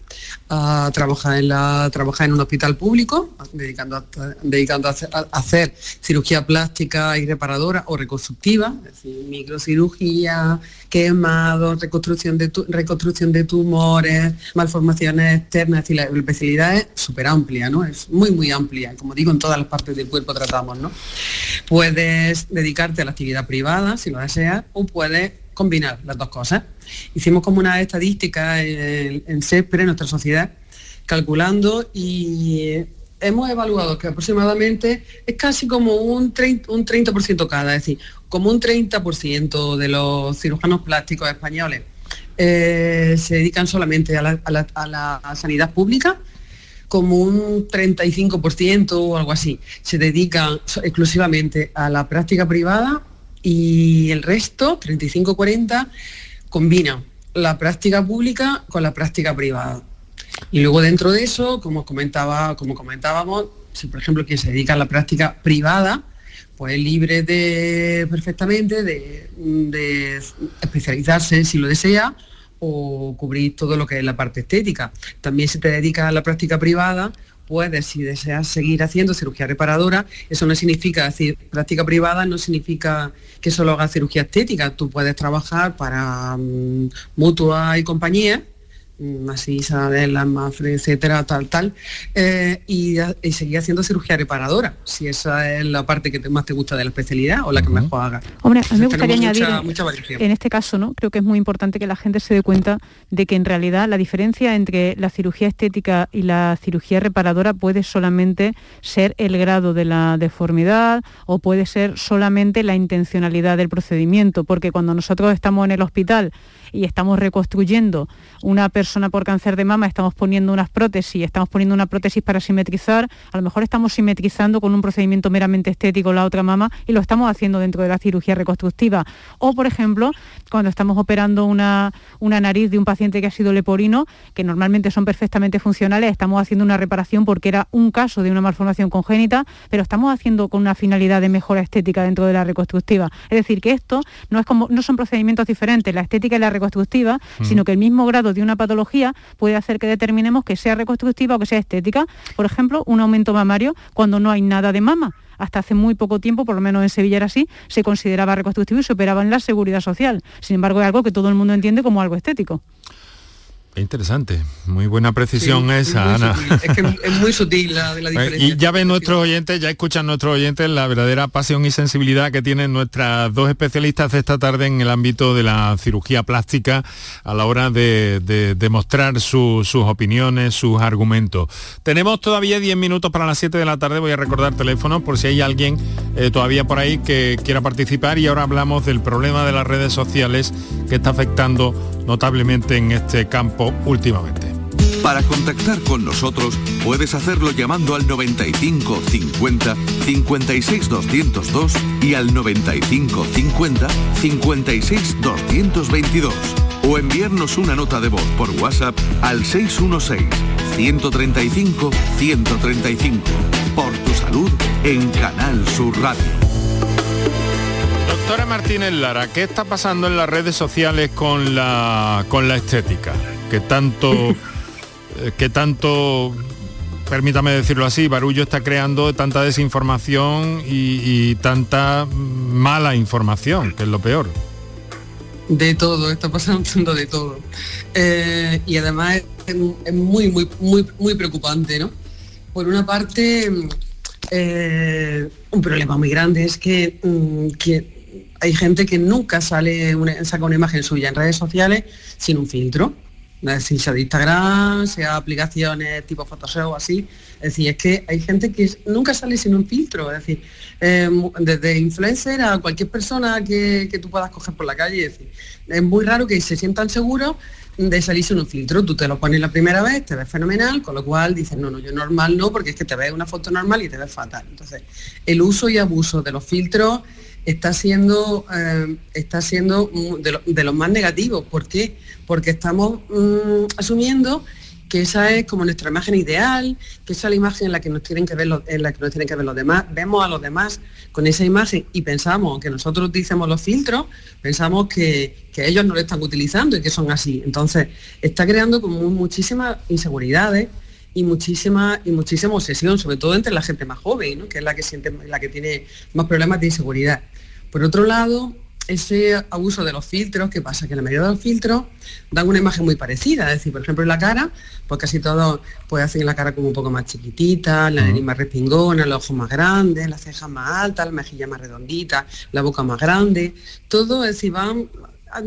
a trabajar en la trabajar en un hospital público, dedicando a, hacer cirugía plástica y reparadora o reconstructiva, es decir, microcirugía, quemado, reconstrucción de tu- reconstrucción de tumores, malformaciones externas, es decir, la especialidad es súper amplia, ¿no? Es muy muy amplia, como digo, en todas las partes del cuerpo tratamos, ¿no? Puedes dedicarte a la actividad privada, si lo deseas, o puedes combinar las dos cosas. Hicimos como una estadística en, en SESPRE, en nuestra sociedad, calculando y hemos evaluado que aproximadamente es casi como un 30%, un 30 cada, es decir, como un 30% de los cirujanos plásticos españoles eh, se dedican solamente a la, sanidad pública, como un 35% o algo así, se dedican exclusivamente a la práctica privada y el resto, 35-40, combinan la práctica pública con la práctica privada. Y luego dentro de eso, como, comentaba, como comentábamos, si por ejemplo quien se dedica a la práctica privada, pues es libre de perfectamente de, especializarse si lo desea o cubrir todo lo que es la parte estética. También si te dedicas a la práctica privada, puedes, si deseas seguir haciendo cirugía reparadora, eso no significa, decir, práctica privada no significa que solo hagas cirugía estética, tú puedes trabajar para mm, mutua y compañía Mm, así Isabel, Mafre, etcétera, tal, tal, eh, y, y, seguir haciendo cirugía reparadora, si esa es la parte que más te gusta de la especialidad o la que mejor haga. Hombre, a mí me gustaría añadir, en este caso, ¿no? Creo que es muy importante que la gente se dé cuenta de que en realidad la diferencia entre la cirugía estética y la cirugía reparadora puede solamente ser el grado de la deformidad o puede ser solamente la intencionalidad del procedimiento, porque cuando nosotros estamos en el hospital y estamos reconstruyendo una persona por cáncer de mama, estamos poniendo unas prótesis, estamos poniendo una prótesis para simetrizar, a lo mejor estamos simetrizando con un procedimiento meramente estético la otra mama y lo estamos haciendo dentro de la cirugía reconstructiva. O, por ejemplo, cuando estamos operando una, una nariz de un paciente que ha sido leporino, que normalmente son perfectamente funcionales, estamos haciendo una reparación porque era un caso de una malformación congénita, pero estamos haciendo con una finalidad de mejora estética dentro de la reconstructiva. Es decir, que esto no, es como, no son procedimientos diferentes, la estética y la reconstructiva, mm. sino que el mismo grado de una patología puede hacer que determinemos que sea reconstructiva o que sea estética. Por ejemplo, un aumento mamario cuando no hay nada de mama. Hasta hace muy poco tiempo, por lo menos en Sevilla era así, se consideraba reconstructivo y se operaba en la seguridad social. Sin embargo, es algo que todo el mundo entiende como algo estético. Interesante, muy buena precisión esa, Ana. Es que es muy sutil la, la diferencia. Y ya ven nuestros oyentes, ya escuchan nuestros oyentes la verdadera pasión y sensibilidad que tienen nuestras dos especialistas de esta tarde en el ámbito de la cirugía plástica a la hora de demostrar sus opiniones, sus argumentos. Tenemos todavía 10 minutos para las 7 de la tarde, voy a recordar teléfono por si hay alguien eh, todavía por ahí que quiera participar y ahora hablamos del problema de las redes sociales que está afectando notablemente en este campo últimamente. Para contactar con nosotros puedes hacerlo llamando al 95 50 56 202 y al 95 50 56 222 o enviarnos una nota de voz por WhatsApp al 616 135 135 por tu salud en Canal Sur Radio. Doctora Martínez Lara, ¿qué está pasando en las redes sociales con la, con la estética? Que tanto, *laughs* eh, que tanto, permítame decirlo así, Barullo está creando tanta desinformación y, tanta mala información, que es lo peor. De todo, está pasando de todo. Eh, y además es, muy, muy, muy, muy preocupante, ¿no? Por una parte, eh, un problema muy grande es que, mm, que hay gente que nunca sale saca una imagen suya en redes sociales sin un filtro. Sea de Instagram, sea aplicaciones tipo Photoshop o así. Es decir, es que hay gente que nunca sale sin un filtro. Es decir, eh, desde influencer a cualquier persona que, tú puedas coger por la calle. Es, decir, es muy raro que se sientan seguros de salir sin un filtro. Tú te lo pones la primera vez, te ves fenomenal, con lo cual dices, no, no, yo normal no, porque es que te ves una foto normal y te ves fatal. Entonces, el uso y abuso de los filtros está siendo, eh, está siendo de, los más negativos. ¿Por qué? Porque estamos mm, asumiendo que esa es como nuestra imagen ideal, que esa es la imagen en la que nos tienen que ver los, en la que nos tienen que ver los demás. Vemos a los demás con esa imagen y pensamos que nosotros utilizamos los filtros, pensamos que, ellos no lo están utilizando y que son así. Entonces, está creando como muchísimas inseguridades y muchísima y muchísima obsesión, sobre todo entre la gente más joven, que es la que siente, la que tiene más problemas de inseguridad. Por otro lado, ese abuso de los filtros, ¿qué pasa? Que la mayoría de los filtros dan una imagen muy parecida, es decir, por ejemplo en la cara, pues casi todos pues hacen la cara como un poco más chiquitita, la nariz más respingona, los ojos más grandes, las cejas más altas, la mejilla más redondita, la boca más grande, todo es decir, van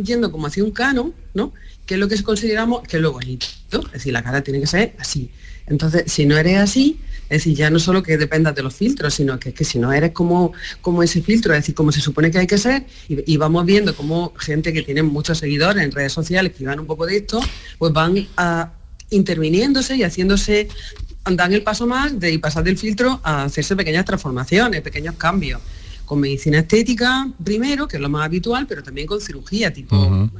yendo como hacia un canon, ¿no? Que es lo que consideramos que es lo bonito. Es decir, la cara tiene que ser así. Entonces, si no eres así, es decir, ya no solo que dependas de los filtros, sino que que si no eres como, como ese filtro, es decir, como se supone que hay que ser, y, vamos viendo como gente que tiene muchos seguidores en redes sociales que van un poco de esto, pues van interviniéndose y haciéndose, dan el paso más de pasar del filtro a hacerse pequeñas transformaciones, pequeños cambios con medicina estética primero, que es lo más habitual, pero también con cirugía, tipo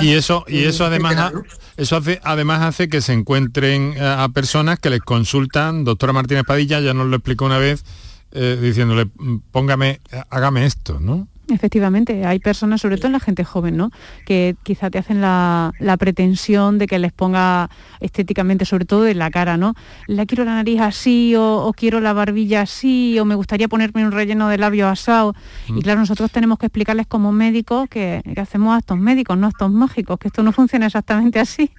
y, eso, y eso además, eso hace, además hace que se encuentren eh, a personas que les consultan, doctora Martínez Padilla ya nos lo explicó una vez, eh, diciéndole, mm, póngame, hágame esto, ¿no? Efectivamente, hay personas, sobre todo en la gente joven, ¿no? que quizá te hacen la, pretensión de que les ponga estéticamente, sobre todo en la cara, ¿no? La quiero la nariz así, o, quiero la barbilla así, o me gustaría ponerme un relleno de labio asado. Y mm. claro, nosotros tenemos que explicarles como médicos que, que hacemos actos médicos, no actos mágicos, que esto no funciona exactamente así.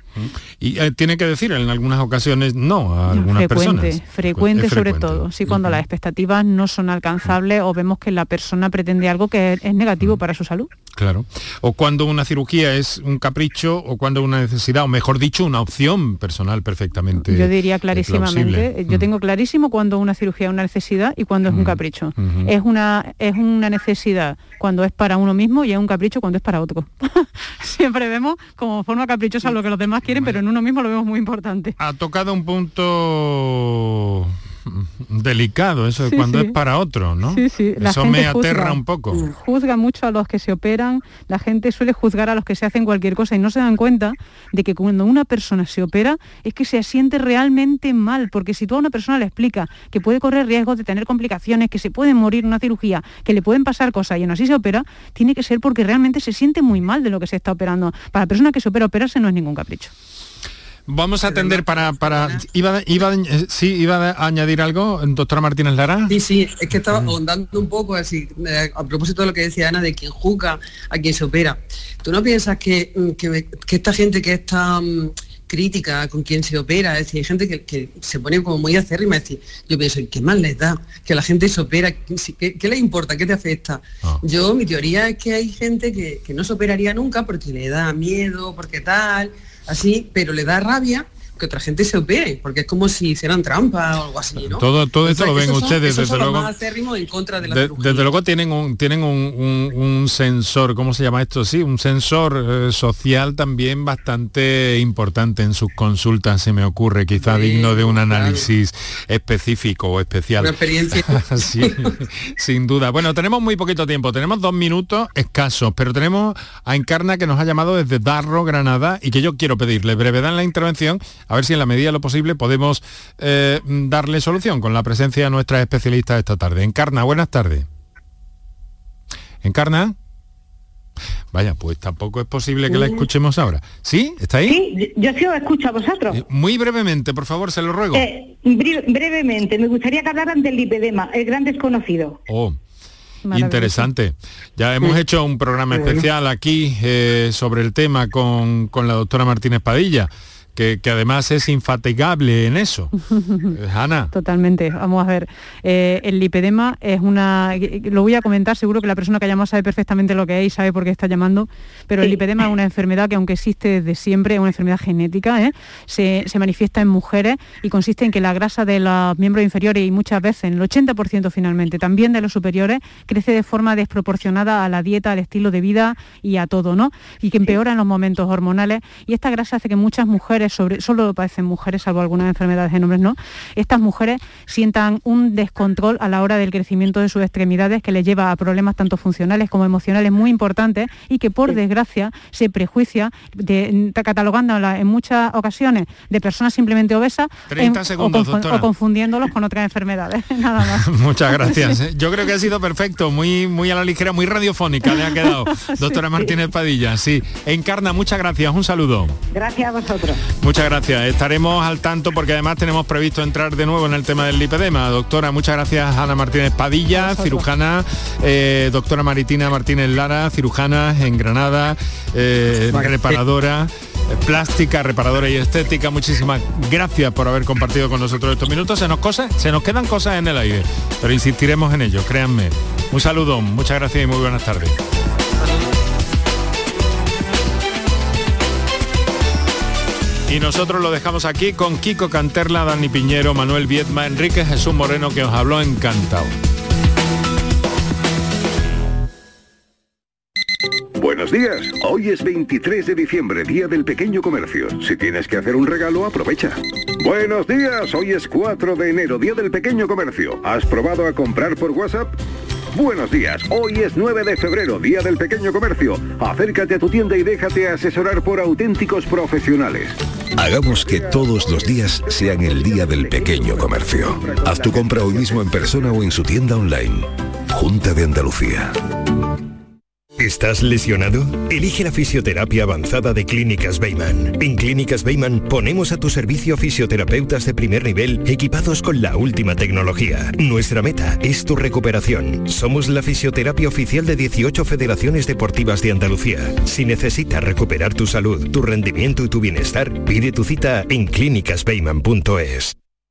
Y eh, tiene que decir en algunas ocasiones no a algunas frecuente, personas. Frecuente, sobre todo. Sí, cuando las expectativas no son alcanzables o vemos que la persona pretende algo que es, negativo para su salud. Claro. O cuando una cirugía es un capricho o cuando una necesidad, o mejor dicho, una opción personal perfectamente. Yo diría clarísimamente, yo tengo clarísimo cuando una cirugía es una necesidad y cuando es un capricho. Es una es una necesidad cuando es para uno mismo y es un capricho cuando es para otro. *laughs* Siempre vemos como forma caprichosa lo que los demás quieren, pero en uno mismo lo vemos muy importante. Ha tocado un punto *laughs* delicado eso de cuando es para otro, ¿no? Sí, sí. eso me aterra un poco. Juzga mucho a los que se operan, la gente suele juzgar a los que se hacen cualquier cosa y no se dan cuenta de que cuando una persona se opera es que se siente realmente mal, porque si tú a una persona le explica que puede correr riesgos de tener complicaciones, que se puede morir en una cirugía, que le pueden pasar cosas y aún así se opera, tiene que ser porque realmente se siente muy mal de lo que se está operando. Para la persona que se opera, operarse no es ningún capricho. Vamos a atender para... para iba, iba, eh, sí, iba a añadir algo, doctora Martínez Lara. Sí, sí, es que estaba ahondando un poco así, a propósito de lo que decía Ana, de quien juzga a quien se opera. ¿Tú no piensas que, mm, que, esta gente que está mm, crítica con quien se opera, es decir, hay gente que, se pone como muy acérrima, es decir, yo pienso, ¿qué más les da? Que la gente se opera, ¿qué, qué le importa? ¿Qué te afecta? Ah. Yo, mi teoría es que hay gente que, que no se operaría nunca porque le da miedo, porque tal, así, pero le da rabia que otra gente se opere, porque es como si hicieran trampa o algo así, ¿no? Todo, todo esto lo ven ustedes, desde luego. en contra de la desde luego tienen un tienen un, sensor, ¿cómo se llama esto? Sí, un sensor eh, social también bastante importante en sus consultas, se me ocurre, quizá digno de un análisis específico o especial. Una experiencia. *laughs* sí, sin duda. Bueno, tenemos muy poquito tiempo, tenemos dos minutos escasos, pero tenemos a Encarna que nos ha llamado desde Darro, Granada, y que yo quiero pedirle brevedad en la intervención a ver si en la medida de lo posible podemos eh, darle solución con la presencia de nuestras especialistas esta tarde. Encarna, buenas tardes. Encarna. Vaya, pues tampoco es posible que la escuchemos ahora. ¿Sí? ¿Está ahí? Sí, yo sí os escucho a vosotros. Eh, muy brevemente, por favor, se lo ruego. Eh, brevemente, me gustaría que hablaran del lipedema, el gran desconocido. Oh. Interesante. Ya hemos hecho un programa especial aquí sobre el tema con, con la doctora Martínez Padilla que, además es infatigable en eso. *laughs* Ana. Totalmente. Vamos a ver. Eh, el lipedema es una... Lo voy a comentar, seguro que la persona que ha llamado sabe perfectamente lo que es y sabe por qué está llamando, pero el lipedema es una enfermedad que aunque existe desde siempre, es una enfermedad genética, ¿eh? se, manifiesta en mujeres y consiste en que la grasa de los miembros inferiores y muchas veces, en el 80% finalmente, también de los superiores, crece de forma desproporcionada a la dieta, al estilo de vida y a todo, ¿no? Y que empeora en los momentos hormonales y esta grasa hace que muchas mujeres sobre, solo lo padecen mujeres, salvo algunas enfermedades en hombres no, estas mujeres sientan un descontrol a la hora del crecimiento de sus extremidades que les lleva a problemas tanto funcionales como emocionales muy importantes y que por desgracia se prejuicia, de, catalogándola en muchas ocasiones de personas simplemente obesas o, confundiéndolos con otras enfermedades. *laughs* Nada más. *laughs* Muchas gracias. Yo creo que ha sido perfecto, muy, muy a la ligera, muy radiofónica le ha quedado. *laughs* Doctora Martínez Padilla, sí. Encarna, muchas gracias, un saludo. Gracias a vosotros. Muchas gracias. Estaremos al tanto porque además tenemos previsto entrar de nuevo en el tema del lipedema. Doctora, muchas gracias Ana Martínez Padilla, cirujana, eh, doctora Maritina Martínez Lara, cirujana en Granada, eh, reparadora plástica, reparadora y estética. Muchísimas gracias por haber compartido con nosotros estos minutos. Se nos, cosas, se nos quedan cosas en el aire, pero insistiremos en ello, créanme. Un saludo, muchas gracias y muy buenas tardes. Y nosotros lo dejamos aquí con Kiko Canterla, Dani Piñero, Manuel Viedma, Enrique Jesús Moreno, que os habló encantado. Buenos días. Hoy es 23 de diciembre, Día del Pequeño Comercio. Si tienes que hacer un regalo, aprovecha. Buenos días. Hoy es 4 de enero, Día del Pequeño Comercio. ¿Has probado a comprar por WhatsApp? Buenos días. Hoy es 9 de febrero, Día del Pequeño Comercio. Acércate a tu tienda y déjate asesorar por auténticos profesionales. Hagamos que todos los días sean el Día del Pequeño Comercio. Haz tu compra hoy mismo en persona o en su tienda online. Junta de Andalucía. ¿Estás lesionado? Elige la fisioterapia avanzada de Clínicas Beyman. En Clínicas Beyman ponemos a tu servicio fisioterapeutas de primer nivel equipados con la última tecnología. Nuestra meta es tu recuperación. Somos la fisioterapia oficial de 18 federaciones deportivas de Andalucía. Si necesitas recuperar tu salud, tu rendimiento y tu bienestar, pide tu cita en clínicasbeyman.es.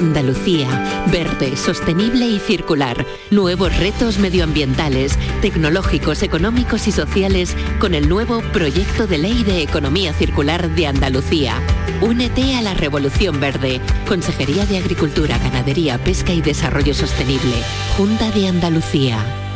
Andalucía, verde, sostenible y circular. Nuevos retos medioambientales, tecnológicos, económicos y sociales con el nuevo Proyecto de Ley de Economía Circular de Andalucía. Únete a la Revolución Verde. Consejería de Agricultura, Ganadería, Pesca y Desarrollo Sostenible. Junta de Andalucía.